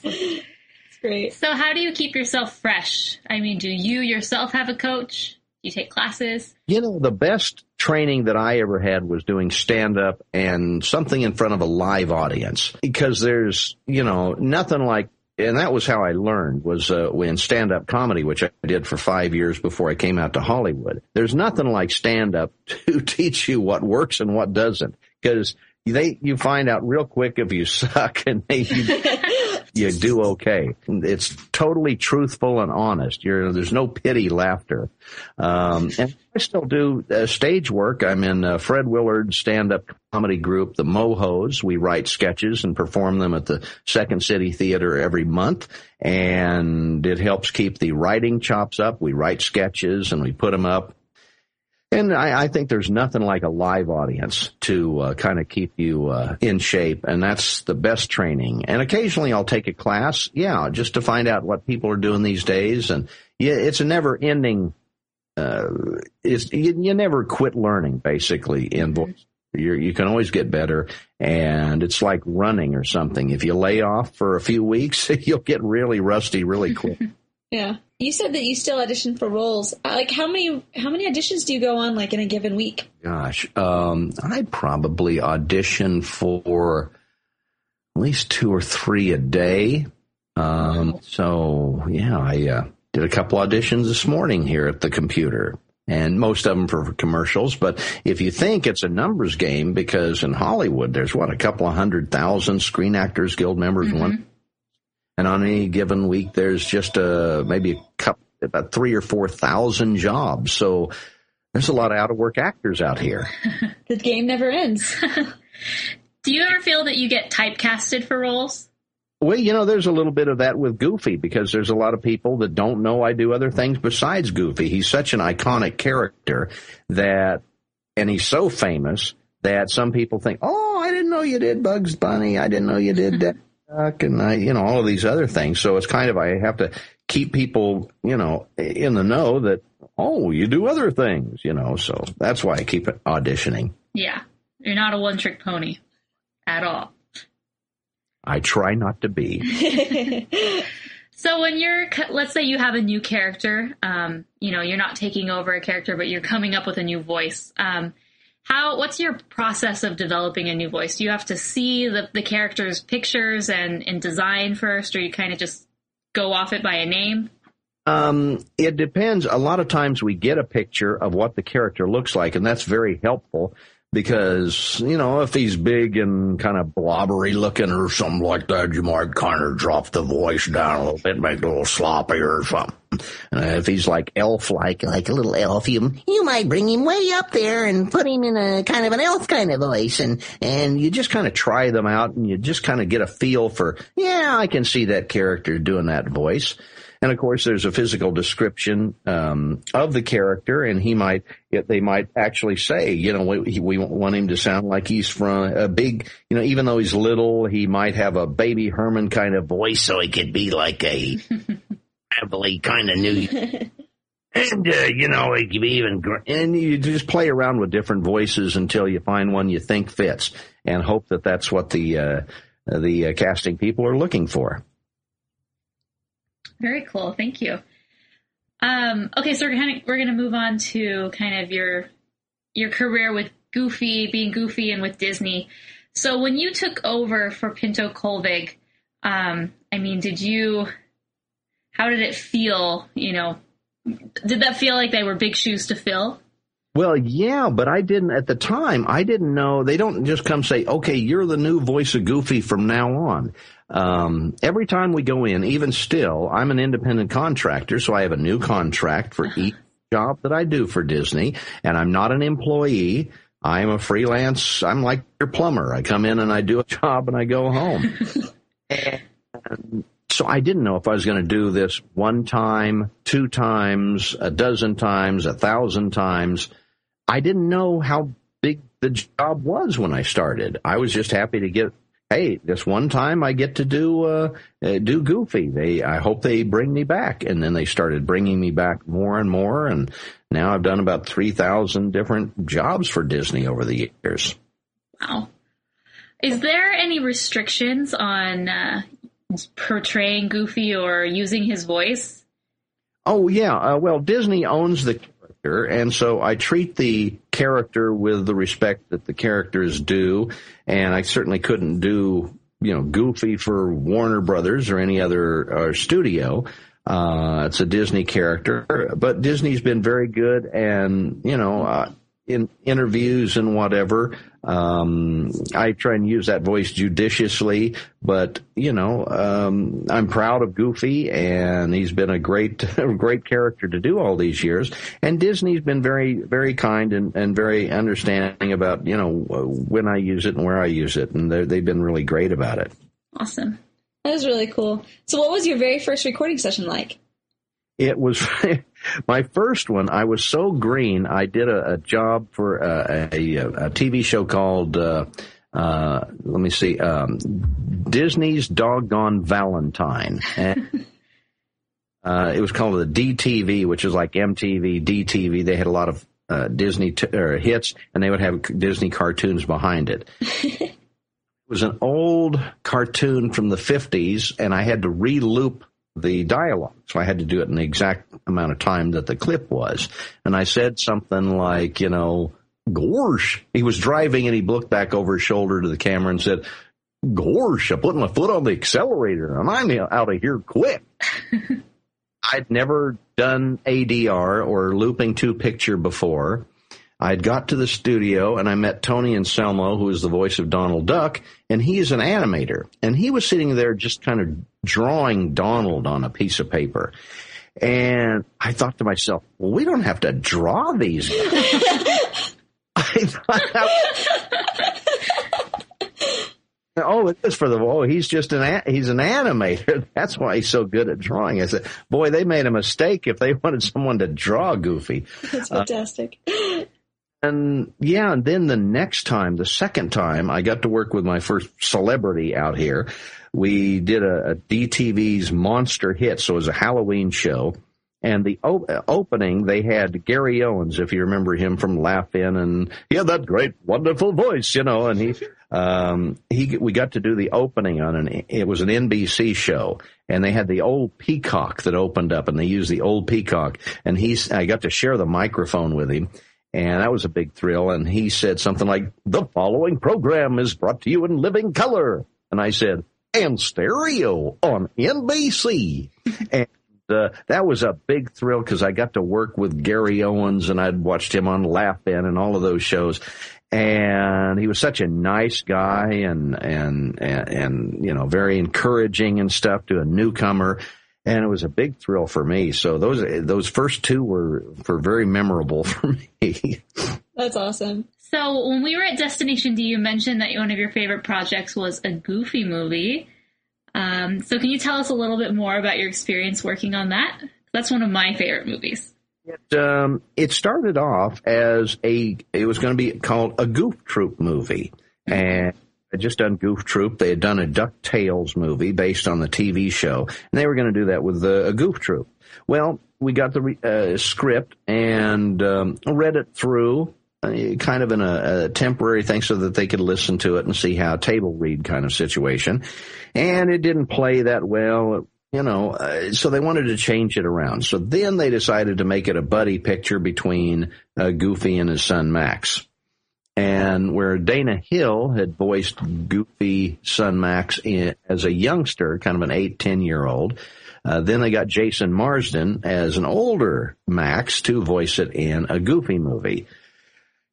S4: It's great.
S2: So, how do you keep yourself fresh? I mean, do you yourself have a coach? Do you take classes?
S1: You know, the best training that I ever had was doing stand up and something in front of a live audience because there's, you know, nothing like and that was how I learned was uh, in stand up comedy, which I did for five years before I came out to Hollywood. There's nothing like stand up to teach you what works and what doesn't because they you find out real quick if you suck and they, you, you do okay. It's totally truthful and honest. You're, there's no pity laughter. Um, and I still do uh, stage work. I'm in uh, Fred Willard's stand-up comedy group, the Mohos. We write sketches and perform them at the Second City Theater every month. And it helps keep the writing chops up. We write sketches and we put them up and I, I, think there's nothing like a live audience to uh, kind of keep you uh, in shape, and that's the best training. And occasionally I'll take a class, yeah, just to find out what people are doing these days. And yeah, it's a never-ending. Uh, it's you, you, never quit learning, basically. In voice, you you can always get better, and it's like running or something. If you lay off for a few weeks, you'll get really rusty really quick.
S4: yeah. You said that you still audition for roles. Uh, like how many how many auditions do you go on like in a given week?
S1: Gosh, um, I probably audition for at least two or three a day. Um, so yeah, I uh, did a couple auditions this morning here at the computer and most of them for commercials. But if you think it's a numbers game, because in Hollywood, there's what, a couple of hundred thousand Screen Actors Guild members, mm-hmm. one and on any given week, there's just a, maybe a couple, about three or four thousand jobs. So there's a lot of out of work actors out here.
S4: the game never ends.
S2: Do you ever feel that you get typecasted for roles?
S1: Well, you know, there's a little bit of that with Goofy because there's a lot of people that don't know I do other things besides Goofy. He's such an iconic character that, and he's so famous that some people think, oh, I didn't know you did Bugs Bunny. I didn't know you did that and I, you know, all of these other things. So it's kind of, I have to keep people, you know, in the know that, oh, you do other things, you know, so that's why I keep auditioning.
S2: Yeah. You're not a one trick pony at all.
S1: I try not to be.
S2: so when you're, let's say you have a new character, um, you know, you're not taking over a character, but you're coming up with a new voice. Um, how what's your process of developing a new voice? Do you have to see the, the character's pictures and, and design first or you kind of just go off it by a name?
S1: Um, it depends. A lot of times we get a picture of what the character looks like and that's very helpful because you know if he's big and kind of blobbery looking or something like that, you might kind of drop the voice down a little bit, make it a little sloppy or something. If he's like elf-like, like a little elf, you you might bring him way up there and put him in a kind of an elf kind of voice, and and you just kind of try them out, and you just kind of get a feel for, yeah, I can see that character doing that voice. And of course, there's a physical description um, of the character, and he might they might actually say, you know, we, we want him to sound like he's from a big, you know, even though he's little, he might have a baby Herman kind of voice, so he could be like a heavily kind of new. And, uh, you know, it could be even, and you just play around with different voices until you find one you think fits and hope that that's what the, uh, the uh, casting people are looking for.
S2: Very cool. Thank you. Um, okay, so we're kind of we're going to move on to kind of your your career with Goofy, being Goofy, and with Disney. So when you took over for Pinto Colvig, um, I mean, did you? How did it feel? You know, did that feel like they were big shoes to fill?
S1: Well, yeah, but I didn't at the time. I didn't know. They don't just come say, "Okay, you're the new voice of Goofy from now on." Um, every time we go in, even still, I'm an independent contractor, so I have a new contract for each job that I do for Disney, and I'm not an employee. I'm a freelance. I'm like your plumber. I come in and I do a job and I go home. and so I didn't know if I was going to do this one time, two times, a dozen times, a thousand times. I didn't know how big the job was when I started. I was just happy to get hey, this one time I get to do uh, uh, do Goofy. They, I hope they bring me back. And then they started bringing me back more and more. And now I've done about three thousand different jobs for Disney over the years.
S2: Wow. Is there any restrictions on uh, portraying Goofy or using his voice?
S1: Oh yeah. Uh, well, Disney owns the character, and so I treat the character with the respect that the characters do. And I certainly couldn't do, you know, Goofy for Warner Brothers or any other uh, studio. Uh, it's a Disney character, but Disney's been very good, and you know, uh, in interviews and whatever. Um, I try and use that voice judiciously, but you know, um, I'm proud of Goofy, and he's been a great, great character to do all these years. And Disney's been very, very kind and, and very understanding about you know when I use it and where I use it, and they've been really great about it.
S2: Awesome.
S4: That was really cool. So, what was your very first recording session like?
S1: It was my first one, I was so green. I did a, a job for a, a, a, TV show called, uh, uh, let me see, um, Disney's Doggone Valentine. And, uh, it was called the DTV, which is like MTV, DTV. They had a lot of uh, Disney t- hits, and they would have Disney cartoons behind it. it was an old cartoon from the 50s, and I had to re-loop the dialogue. So I had to do it in the exact amount of time that the clip was. And I said something like, you know, Gorsh. He was driving and he looked back over his shoulder to the camera and said, Gorsh, I put my foot on the accelerator and I'm out of here quick. I'd never done ADR or looping to picture before. I'd got to the studio and I met Tony Anselmo, who is the voice of Donald Duck, and he is an animator. And he was sitting there just kind of drawing Donald on a piece of paper. And I thought to myself, well, we don't have to draw these. I thought, oh, it is for the oh, he's just an he's an animator. That's why he's so good at drawing. I said, boy, they made a mistake if they wanted someone to draw Goofy.
S4: That's fantastic. Uh,
S1: and yeah, and then the next time, the second time, I got to work with my first celebrity out here. We did a, a DTV's Monster Hit, so it was a Halloween show. And the op- opening, they had Gary Owens, if you remember him from Laugh-In, and he had that great, wonderful voice, you know. And he, um, he, we got to do the opening on an, it was an NBC show, and they had the old peacock that opened up, and they used the old peacock, and he's, I got to share the microphone with him, and that was a big thrill. And he said something like, "The following program is brought to you in living color," and I said, "And stereo on NBC." and uh, that was a big thrill because I got to work with Gary Owens and I'd watched him on Laugh-In and all of those shows. And he was such a nice guy and, and, and, and, you know, very encouraging and stuff to a newcomer. And it was a big thrill for me. So those, those first two were, were very memorable for me.
S4: That's awesome.
S2: So when we were at Destination D, you mentioned that one of your favorite projects was a Goofy movie. Um, so can you tell us a little bit more about your experience working on that? That's one of my favorite movies.
S1: It, um, it started off as a, it was going to be called a Goof Troop movie. And I just done Goof Troop. They had done a DuckTales movie based on the TV show, and they were going to do that with the, a Goof Troop. Well, we got the uh, script and um, read it through, uh, kind of in a, a, temporary thing so that they could listen to it and see how table read kind of situation. And it didn't play that well, you know, uh, so they wanted to change it around. So then they decided to make it a buddy picture between uh, Goofy and his son Max. And where Dana Hill had voiced Goofy son Max in, as a youngster, kind of an eight, ten year old, uh, then they got Jason Marsden as an older Max to voice it in a Goofy movie.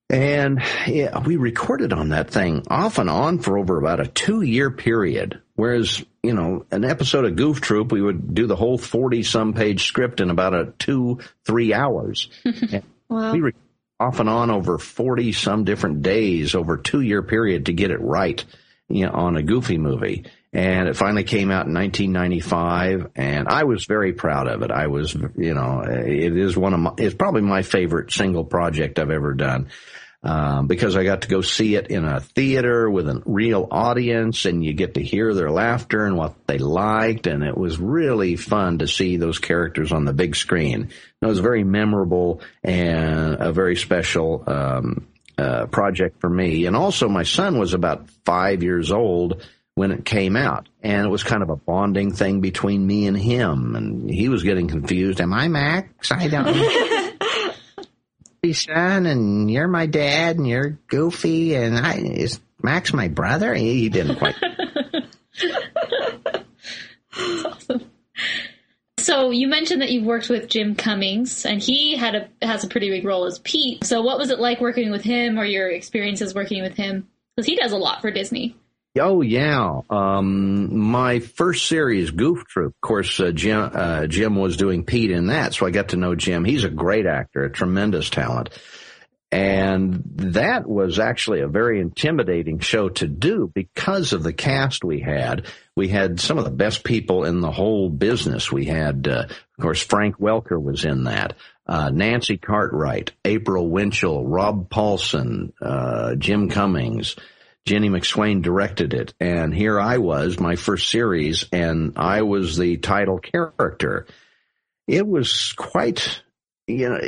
S1: And yeah, we recorded on that thing off and on for over about a two year period. Whereas, you know, an episode of Goof Troop, we would do the whole 40 some page script in about a two, three hours. wow. We recorded off and on over 40 some different days over two year period to get it right you know, on a goofy movie. And it finally came out in 1995 and I was very proud of it. I was, you know, it is one of my, it's probably my favorite single project I've ever done um, because I got to go see it in a theater with a real audience and you get to hear their laughter and what they liked. And it was really fun to see those characters on the big screen. It was very memorable and a very special, um, uh, project for me. And also my son was about five years old when it came out and it was kind of a bonding thing between me and him and he was getting confused. Am I Max? I don't son, and you're my dad, and you're goofy, and I is Max my brother? He, he didn't quite.
S2: awesome. So you mentioned that you've worked with Jim Cummings, and he had a has a pretty big role as Pete. So what was it like working with him, or your experiences working with him? Because he does a lot for Disney.
S1: Oh yeah, um, my first series, Goof Troop. Of course, uh, Jim uh, Jim was doing Pete in that, so I got to know Jim. He's a great actor, a tremendous talent, and that was actually a very intimidating show to do because of the cast we had. We had some of the best people in the whole business. We had, uh, of course, Frank Welker was in that. Uh, Nancy Cartwright, April Winchell, Rob Paulsen, uh, Jim Cummings. Ginny McSwain directed it, and here I was, my first series, and I was the title character. It was quite, you know,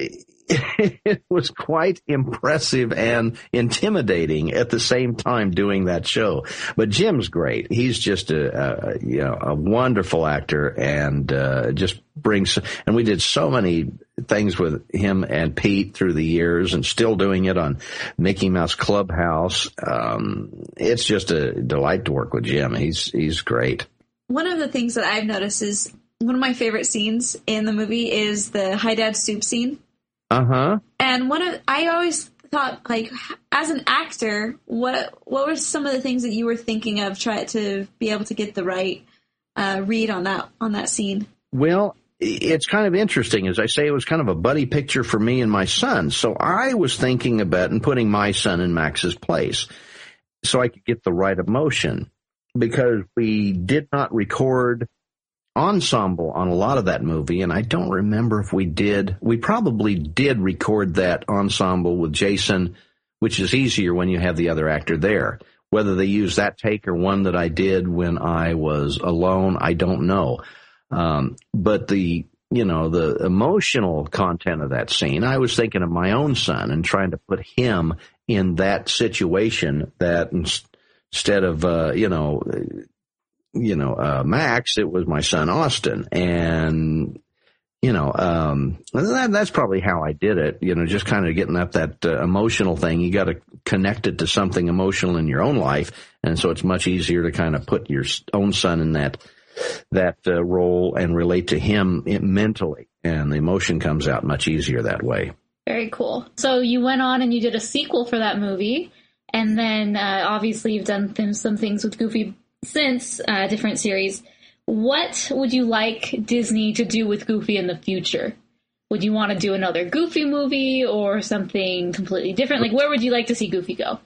S1: it was quite impressive and intimidating at the same time doing that show. But Jim's great. He's just a, a you know a wonderful actor and uh, just brings. And we did so many things with him and Pete through the years, and still doing it on Mickey Mouse Clubhouse. Um, it's just a delight to work with Jim. He's he's great.
S4: One of the things that I've noticed is one of my favorite scenes in the movie is the Hi Dad soup scene
S1: uh huh.
S4: And one of I always thought like as an actor, what what were some of the things that you were thinking of try to be able to get the right uh, read on that on that scene?
S1: Well, it's kind of interesting. As I say, it was kind of a buddy picture for me and my son. So I was thinking about and putting my son in Max's place so I could get the right emotion because we did not record ensemble on a lot of that movie, and I don't remember if we did. We probably did record that ensemble with Jason, which is easier when you have the other actor there. Whether they use that take or one that I did when I was alone, I don't know. Um, but the you know the emotional content of that scene, I was thinking of my own son and trying to put him in that situation. That instead of uh, you know you know, uh, Max, it was my son Austin. And, you know, um, that, that's probably how I did it, you know, just kind of getting up that uh, emotional thing. You got to connect it to something emotional in your own life. And so it's much easier to kind of put your own son in that, that uh, role and relate to him mentally. And the emotion comes out much easier that way.
S2: Very cool. So you went on and you did a sequel for that movie. And then uh, obviously you've done some things with Goofy since uh, different series, what would you like Disney to do with Goofy in the future? Would you want to do another Goofy movie or something completely different? Like, where would you like to see Goofy go?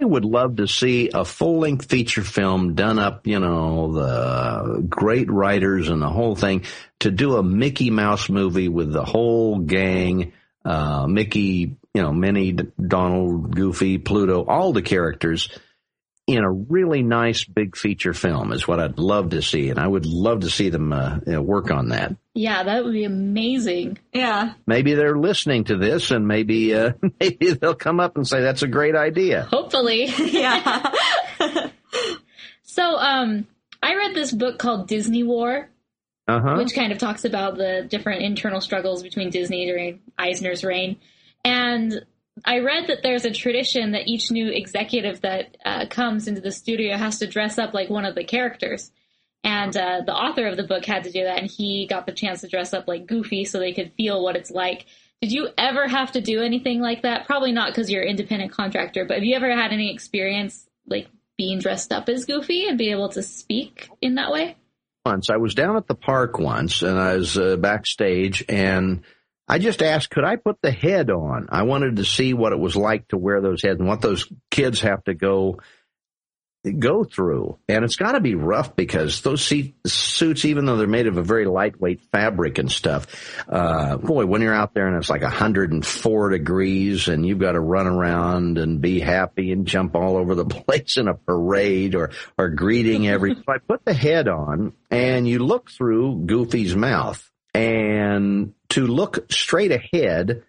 S1: I would love to see a full length feature film done up, you know, the great writers and the whole thing to do a Mickey Mouse movie with the whole gang, uh, Mickey, you know, Minnie, Donald, Goofy, Pluto, all the characters in a really nice big feature film is what I'd love to see, and I would love to see them uh, work on that.
S2: Yeah, that would be amazing.
S4: Yeah,
S1: maybe they're listening to this, and maybe uh, maybe they'll come up and say that's a great idea.
S2: Hopefully,
S4: yeah.
S2: so, um, I read this book called Disney War.
S1: Uh-huh.
S2: Which kind of talks about the different internal struggles between Disney during Eisner's reign. And I read that there's a tradition that each new executive that uh, comes into the studio has to dress up like one of the characters. And uh, the author of the book had to do that, and he got the chance to dress up like Goofy so they could feel what it's like Did you ever have to do anything like that? Probably not because you're an independent contractor, but have you ever had any experience like being dressed up as Goofy and be able to speak in that way?
S1: Once I was down at the park once and I was uh, backstage and I just asked, could I put the head on? I wanted to see what it was like to wear those heads and what those kids have to go go through. And it's got to be rough because those suits, even though they're made of a very lightweight fabric and stuff, uh, boy, when you're out there and it's like 104 degrees and you've got to run around and be happy and jump all over the place in a parade or, or greeting every, so I put the head on and you look through Goofy's mouth and to look straight ahead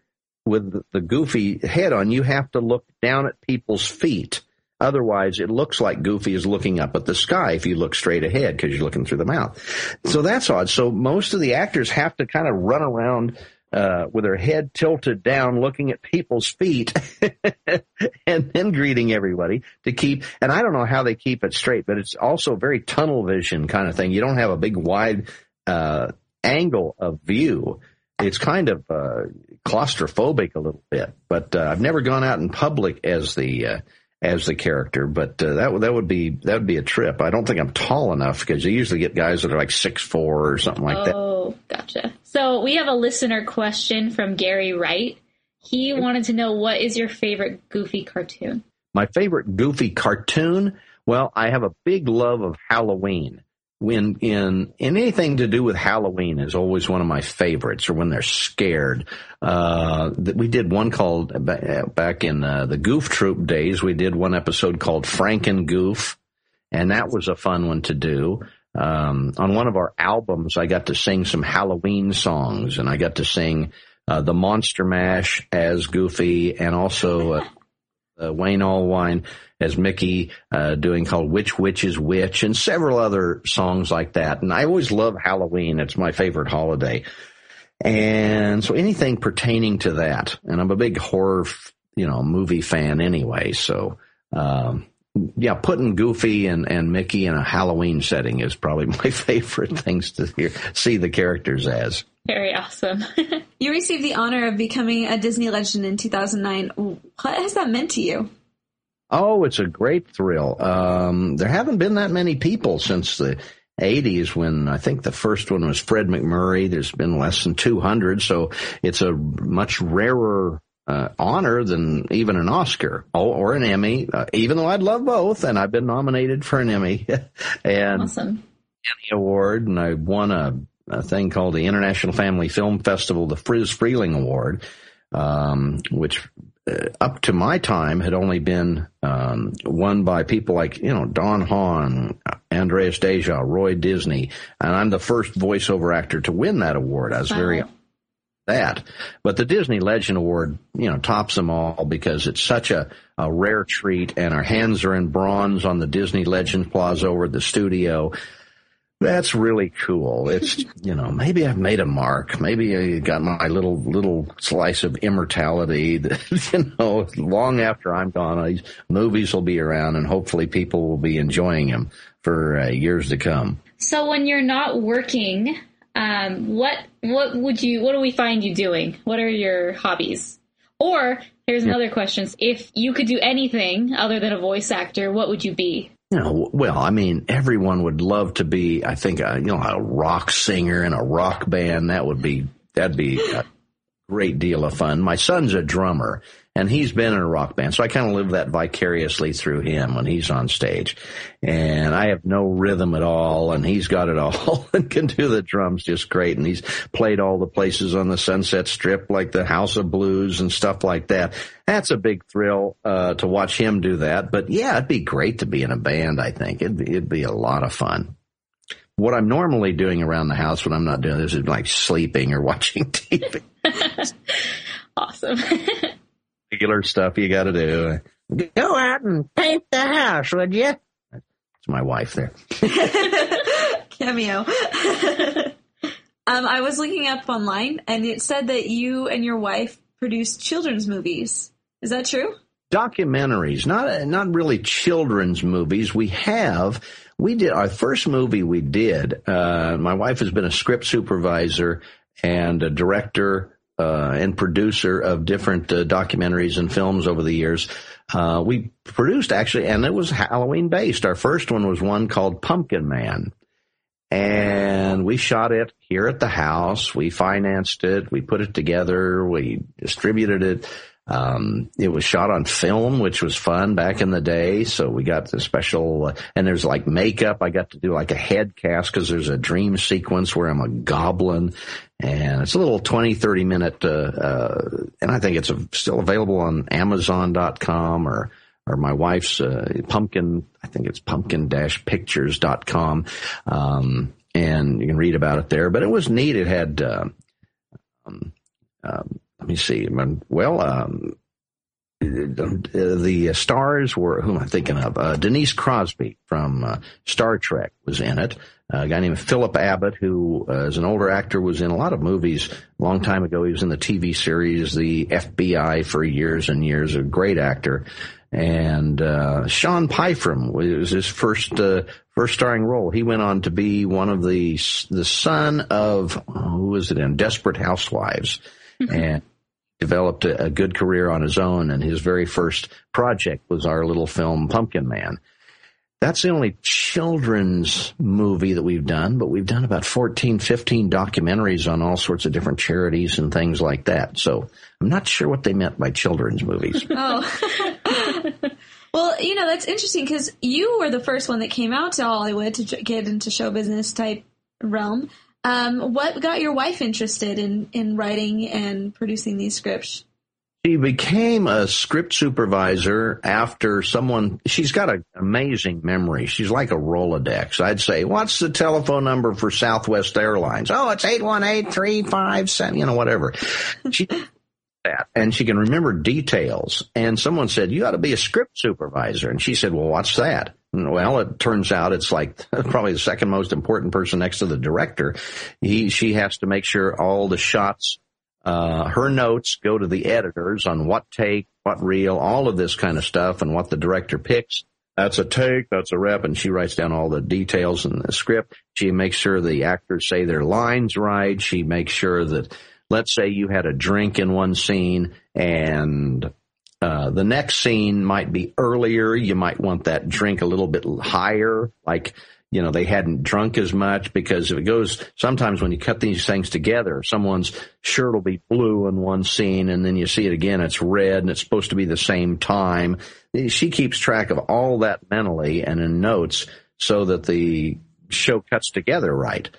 S1: with the goofy head on, you have to look down at people's feet Otherwise, it looks like Goofy is looking up at the sky if you look straight ahead because you're looking through the mouth. So that's odd. So most of the actors have to kind of run around uh, with their head tilted down, looking at people's feet, and then greeting everybody to keep. And I don't know how they keep it straight, but it's also very tunnel vision kind of thing. You don't have a big wide uh, angle of view. It's kind of uh, claustrophobic a little bit. But uh, I've never gone out in public as the uh, as the character, but uh, that that would be that would be a trip. I don't think I'm tall enough because you usually get guys that are like six four or something like that.
S2: Oh, gotcha. So we have a listener question from Gary Wright. He wanted to know what is your favorite Goofy cartoon?
S1: My favorite Goofy cartoon. Well, I have a big love of Halloween when in, in anything to do with Halloween is always one of my favorites, or when they're scared. Uh, we did one called back in uh, the Goof Troop days. We did one episode called Franken Goof, and that was a fun one to do. Um, on one of our albums, I got to sing some Halloween songs, and I got to sing uh, the Monster Mash as Goofy, and also uh, uh, Wayne Allwine as Mickey, uh, doing called Which Witch is Which and several other songs like that. And I always love Halloween. It's my favorite holiday. And so anything pertaining to that, and I'm a big horror, you know, movie fan anyway. So, um, yeah, putting Goofy and, and Mickey in a Halloween setting is probably my favorite things to hear, see the characters as.
S2: Very awesome.
S4: you received the honor of becoming a Disney legend in 2009. What has that meant to you?
S1: Oh, it's a great thrill. Um, there haven't been that many people since the 80s when I think the first one was Fred MacMurray. There's been less than 200, so it's a much rarer uh, honor than even an Oscar or, or an Emmy, uh, even though I'd love both, and I've been nominated for an Emmy and
S2: awesome.
S1: Emmy Award, and I won a, a, thing called the International Family Film Festival, the Friz Freleng Award, um, which up to my time had only been um, won by people like you know Don Hahn, Andreas Deja, Roy Disney, and I'm the first voiceover actor to win that award. I was wow. very that, but the Disney Legend Award, you know, tops them all because it's such a, a rare treat, and our hands are in bronze on the Disney Legend Plaza over at the studio. That's really cool. It's, you know, maybe I've made a mark. Maybe I got my little, little slice of immortality that, you know, long after I'm gone, these movies will be around and hopefully people will be enjoying them for uh, years to come.
S2: So when you're not working, um, what, what would you, what do we find you doing? What are your hobbies? Or here's another question. If you could do anything other than a voice actor, what would you be?
S1: You know, well, I mean, everyone would love to be, I think, a, you know, a rock singer in a rock band. That would be, that'd be a great deal of fun. My son's a drummer and he's been in a rock band. So I kind of live that vicariously through him when he's on stage. And I have no rhythm at all and he's got it all and can do the drums just great. And he's played all the places on the Sunset Strip like the House of Blues and stuff like that. That's a big thrill, uh, to watch him do that. But yeah, it'd be great to be in a band. I think it'd be, it'd be a lot of fun what I'm normally doing around the house when I'm not doing this is like sleeping or watching TV.
S2: awesome
S1: regular stuff you got to do. Go out and paint the house, would you? It's my wife there.
S4: Cameo. um, I was looking up online, and it said that you and your wife produced children's movies. Is that true?
S1: Documentaries, not not really children's movies. We have we did our first movie we did. Uh, my wife has been a script supervisor and a director uh, and producer of different uh, documentaries and films over the years. Uh, we produced actually, and it was Halloween based. Our first one was one called Pumpkin Man. And we shot it here at the house. We financed it. We put it together. We distributed it. Um, it was shot on film, which was fun back in the day. So we got the special, uh, and there's like makeup. I got to do like a head cast because there's a dream sequence where I'm a goblin and it's a little 20, 30 minute, uh, uh, and I think it's a, still available on Amazon.com or, or my wife's, uh, pumpkin, I think it's pumpkin-pictures.com. Um, and you can read about it there, but it was neat. It had, uh, um, um, let me see. Well, um, the stars were who am I thinking of? Uh, Denise Crosby from uh, Star Trek was in it. Uh, a guy named Philip Abbott, who uh, as an older actor was in a lot of movies. A long time ago, he was in the TV series The FBI for years and years. A great actor. And uh, Sean Pyfrom was his first uh, first starring role. He went on to be one of the the son of who was it in Desperate Housewives, and developed a, a, good career on his own, and his very first project was our little film Pumpkin Man. That's the only children's movie that we've done, but we've done about 14, 15 documentaries on all sorts of different charities and things like that. So I'm not sure what they meant by children's movies.
S4: oh. well, you know, that's interesting because you were the first one that came out to Hollywood to get into show business type realm. Um, what got your wife interested in, in writing and producing these scripts?
S1: She became a script supervisor after someone, she's got an amazing memory. She's like a Rolodex. I'd say, what's the telephone number for Southwest Airlines? Oh, it's 818-357, you know, whatever. She, that and she can remember details. And someone said, you ought to be a script supervisor. And she said, well, what's that? Well, it turns out it's like probably the second most important person next to the director. He, she has to make sure all the shots, uh, her notes go to the editors on what take, what reel, all of this kind of stuff and what the director picks. That's a take, that's a rep, and she writes down all the details in the script. She makes sure the actors say their lines right. She makes sure that, let's say you had a drink in one scene and uh, the next scene might be earlier. You might want that drink a little bit higher, like, you know, they hadn't drunk as much because if it goes, sometimes when you cut these things together, someone's shirt will be blue in one scene and then you see it again, it's red and it's supposed to be the same time. She keeps track of all that mentally and in notes so that the show cuts together right.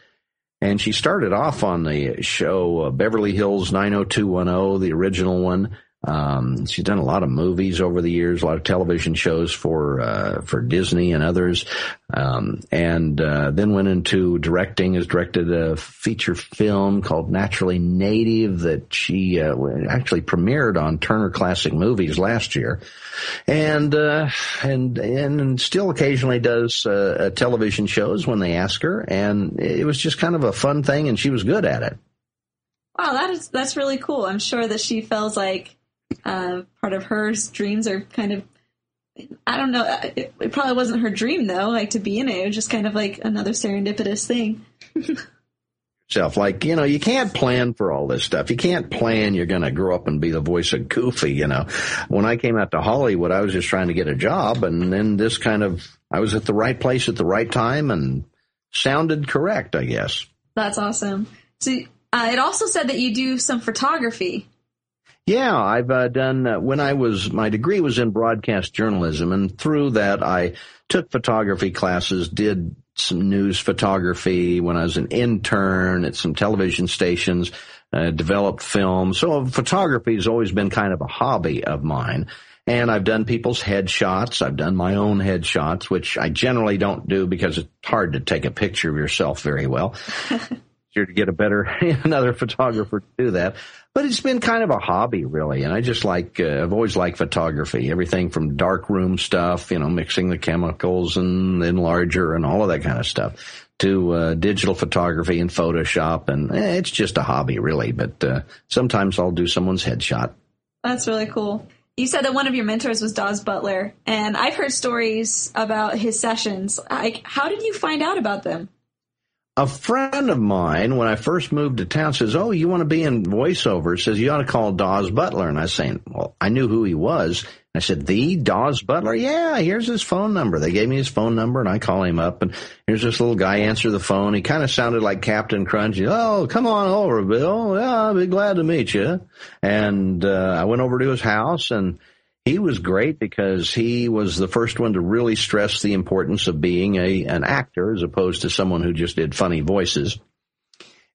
S1: And she started off on the show uh, Beverly Hills 90210, the original one. Um, she's done a lot of movies over the years, a lot of television shows for uh, for Disney and others, um, and uh, then went into directing. Has directed a feature film called Naturally Native that she uh, actually premiered on Turner Classic Movies last year, and uh, and and still occasionally does uh, television shows when they ask her. And it was just kind of a fun thing, and she was good at it.
S4: Wow, that is that's really cool. I'm sure that she feels like uh, part of her dreams are kind of I don't know. It, it, probably wasn't her dream though, like to be in it. It was just kind of like another serendipitous thing.
S1: Self, like you know, you can't plan for all this stuff. You can't plan you're going to grow up and be the voice of Goofy. You know, when I came out to Hollywood, I was just trying to get a job, and then this kind of I was at the right place at the right time and sounded correct, I guess.
S4: That's awesome. So uh, it also said that you do some photography.
S1: Yeah, I've uh, done, uh, when I was, my degree was in broadcast journalism, and through that I took photography classes, did some news photography when I was an intern at some television stations, uh, developed film. So photography has always been kind of a hobby of mine. And I've done people's headshots. I've done my own headshots, which I generally don't do because it's hard to take a picture of yourself very well. Easier to get a better, another photographer to do that but it's been kind of a hobby really. And I just like, uh, I've always liked photography, everything from dark room stuff, you know, mixing the chemicals and enlarger and all of that kind of stuff to uh, digital photography and Photoshop. And eh, it's just a hobby really, but uh, sometimes I'll do someone's headshot.
S4: That's really cool. You said that one of your mentors was Daws Butler, and I've heard stories about his sessions. Like, how did you find out about them?
S1: A friend of mine, when I first moved to town, says, "Oh, you want to be in voiceover?" Says you ought to call Daws Butler. And I was saying, "Well, I knew who he was." I said, "The Daws Butler? Yeah, here's his phone number." They gave me his phone number, and I call him up, and here's this little guy answer the phone. He kind of sounded like Captain Crunch. Oh, come on over, Bill. Yeah, I'll be glad to meet you. And uh, I went over to his house and he was great because he was the first one to really stress the importance of being a an actor as opposed to someone who just did funny voices.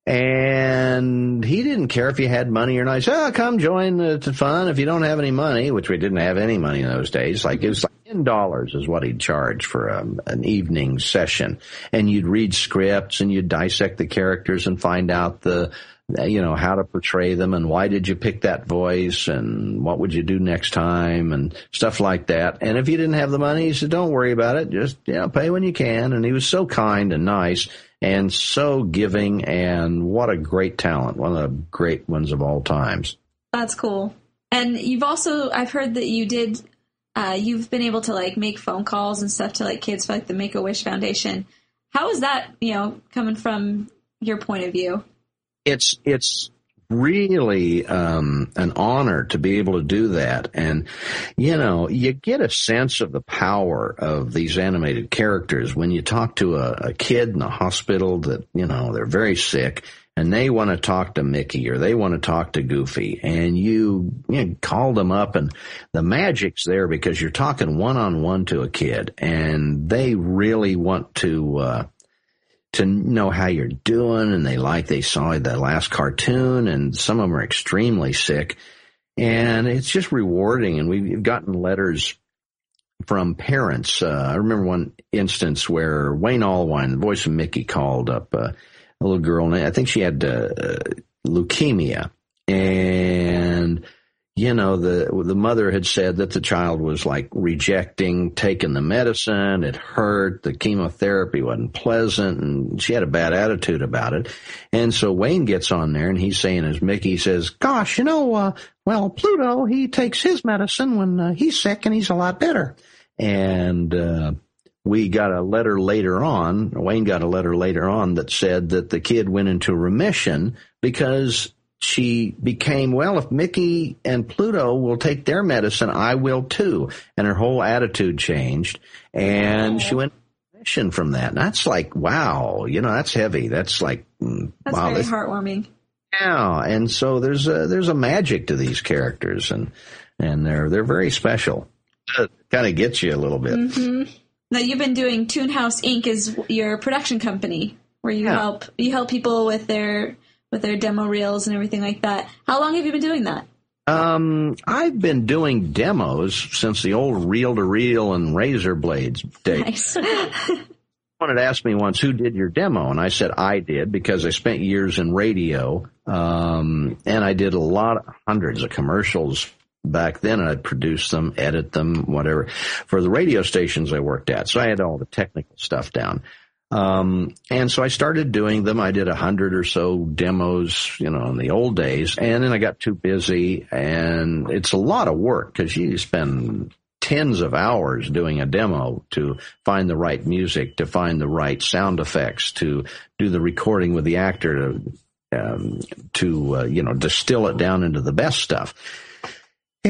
S1: And he didn't care if you had money or not. He said, oh, come join the, the fun. If you don't have any money, which we didn't have any money in those days, like it was like ten dollars is what he'd charge for um, an evening session. And you'd read scripts and you'd dissect the characters and find out the you know, how to portray them and why did you pick that voice and what would you do next time and stuff like that. And if you didn't have the money, he said, don't worry about it. Just, you know, pay when you can. And he was so kind and nice and so giving and what a great talent. One of the great ones of all times.
S4: That's cool. And you've also, I've heard that you did, uh, you've been able to like make phone calls and stuff to like kids for like the Make a Wish Foundation. How is that, you know, coming from your point of view?
S1: It's it's really um, an honor to be able to do that. And, you know, you get a sense of the power of these animated characters when you talk to a, a kid in a hospital that, you know, they're very sick and they want to talk to Mickey or they want to talk to Goofy and you, you know, call them up and the magic's there because you're talking one on one to a kid and they really want to, uh, to know how you're doing and they like they saw the last cartoon and some of them are extremely sick. And it's just rewarding and we've gotten letters from parents. Uh, i remember one instance where wayne allwine the voice of mickey called up uh, a little girl and i think she had uh, leukemia. And you know, the the mother had said that the child was like rejecting taking the medicine. It hurt. The chemotherapy wasn't pleasant, and she had a bad attitude about it. And so Wayne gets on there, and he's saying, as Mickey says, "Gosh, you know, uh, well, Pluto, he takes his medicine when uh, he's sick, and he's a lot better." And uh, we got a letter later on. Wayne got a letter later on that said that the kid went into remission because she became, well, if Mickey and Pluto will take their medicine, I will too. And her whole attitude changed. And she went mission from that. And that's like, wow, you know, that's heavy. That's like,
S4: mm, that's wow, very heartwarming.
S1: Yeah. And so there's a, there's a magic to these characters and, and they're, they're very special. It kind of gets you a little bit.
S4: Mm-hmm. Now you've been doing Toonhouse Inc. is your production company where you yeah. help, you help people with their, with their demo reels and everything like that. How long have you been doing that?
S1: Um, I've been doing demos since the old reel to reel and razor blades days. Nice. Someone had asked me once, who did your demo? And I said, I did because I spent years in radio. Um, and I did a lot, hundreds of commercials back then and I'd produce them, edit them, whatever for the radio stations I worked at. So I had all the technical stuff down. Um, and so I started doing them. I did a hundred or so demos, you know, in the old days. And then I got too busy and it's a lot of work because you spend tens of hours doing a demo to find the right music, to find the right sound effects, to do the recording with the actor, to, um, to uh, you know, distill it down into the best stuff.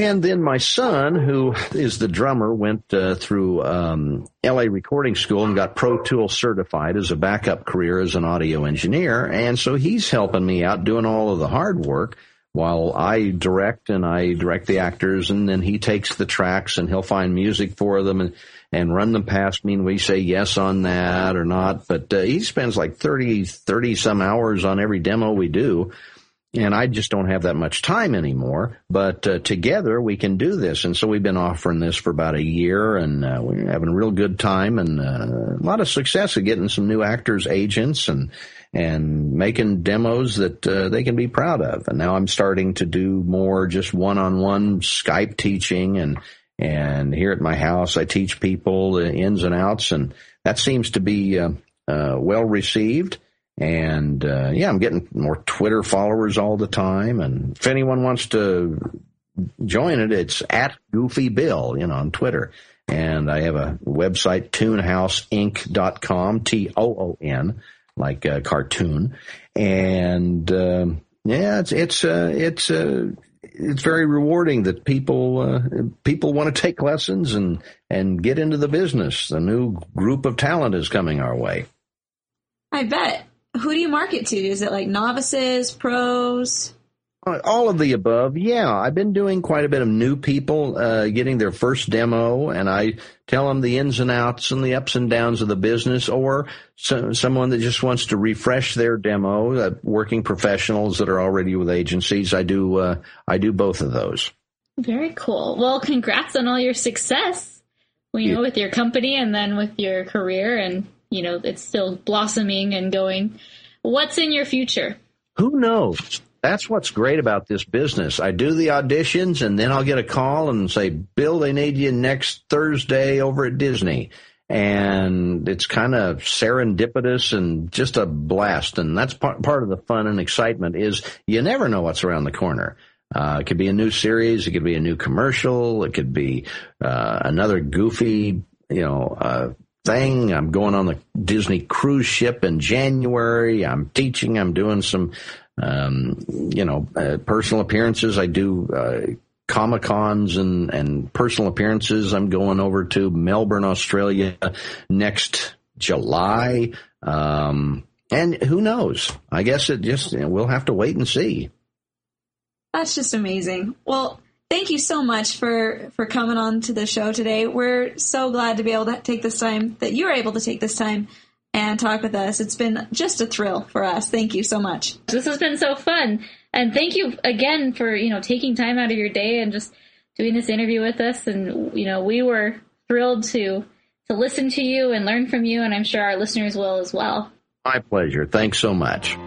S1: And then my son, who is the drummer, went uh, through um, LA Recording School and got Pro Tool certified as a backup career as an audio engineer. And so he's helping me out doing all of the hard work while I direct and I direct the actors. And then he takes the tracks and he'll find music for them and, and run them past me. And we say yes on that or not. But uh, he spends like 30, 30 some hours on every demo we do and I just don't have that much time anymore. But uh, together we can do this, and so we've been offering this for about a year, and uh, we're having a real good time and uh, a lot of success of getting some new actors, agents, and and making demos that uh, they can be proud of. And now I'm starting to do more just one-on-one Skype teaching, and and here at my house I teach people the ins and outs, and that seems to be uh, uh, well received. And uh, yeah, I'm getting more Twitter followers all the time. And if anyone wants to join it, it's at Goofy Bill, you know, on Twitter. And I have a website, toonhouseinc.com, T-O-O-N, like a cartoon, and um, yeah, it's it's uh, it's uh, it's very rewarding that people uh, people want to take lessons and and get into the business. A new group of talent is coming our way.
S4: I bet. Who do you market to? Is it like novices, pros?
S1: All of the above. Yeah, I've been doing quite a bit of new people uh, getting their first demo, and I tell them the ins and outs and the ups and downs of the business, or so, someone that just wants to refresh their demo. Uh, working professionals that are already with agencies, I do. Uh, I do both of those.
S2: Very cool. Well, congrats on all your success. You know, with your company and then with your career, and you know, it's still blossoming and going. What's in your future?
S1: Who knows? that's what's great about this business. I do the auditions and then I'll get a call and say, Bill, they need you next Thursday over at Disney. And it's kind of serendipitous and just a blast. And that's part, part of the fun and excitement is you never know what's around the corner. Uh, it could be a new series. It could be a new commercial. It could be, uh, another goofy, you know, uh, thing. I'm going on the Disney cruise ship in January. I'm teaching. I'm doing some um, you know, uh, personal appearances. I do uh, comic cons and and personal appearances. I'm going over to Melbourne, Australia next July. Um, and who knows? I guess it just we'll have to wait and see.
S4: That's just amazing. Well, thank you so much for for coming on to the show today. We're so glad to be able to take this time that you are able to take this time and talk with us. It's been just a thrill for us. Thank you so much.
S2: This has been so fun. And thank you again for, you know, taking time out of your day and just doing this interview with us. And, you know, we were thrilled to to listen to you and learn from you and I'm sure our listeners will as well.
S1: My pleasure. Thanks so much.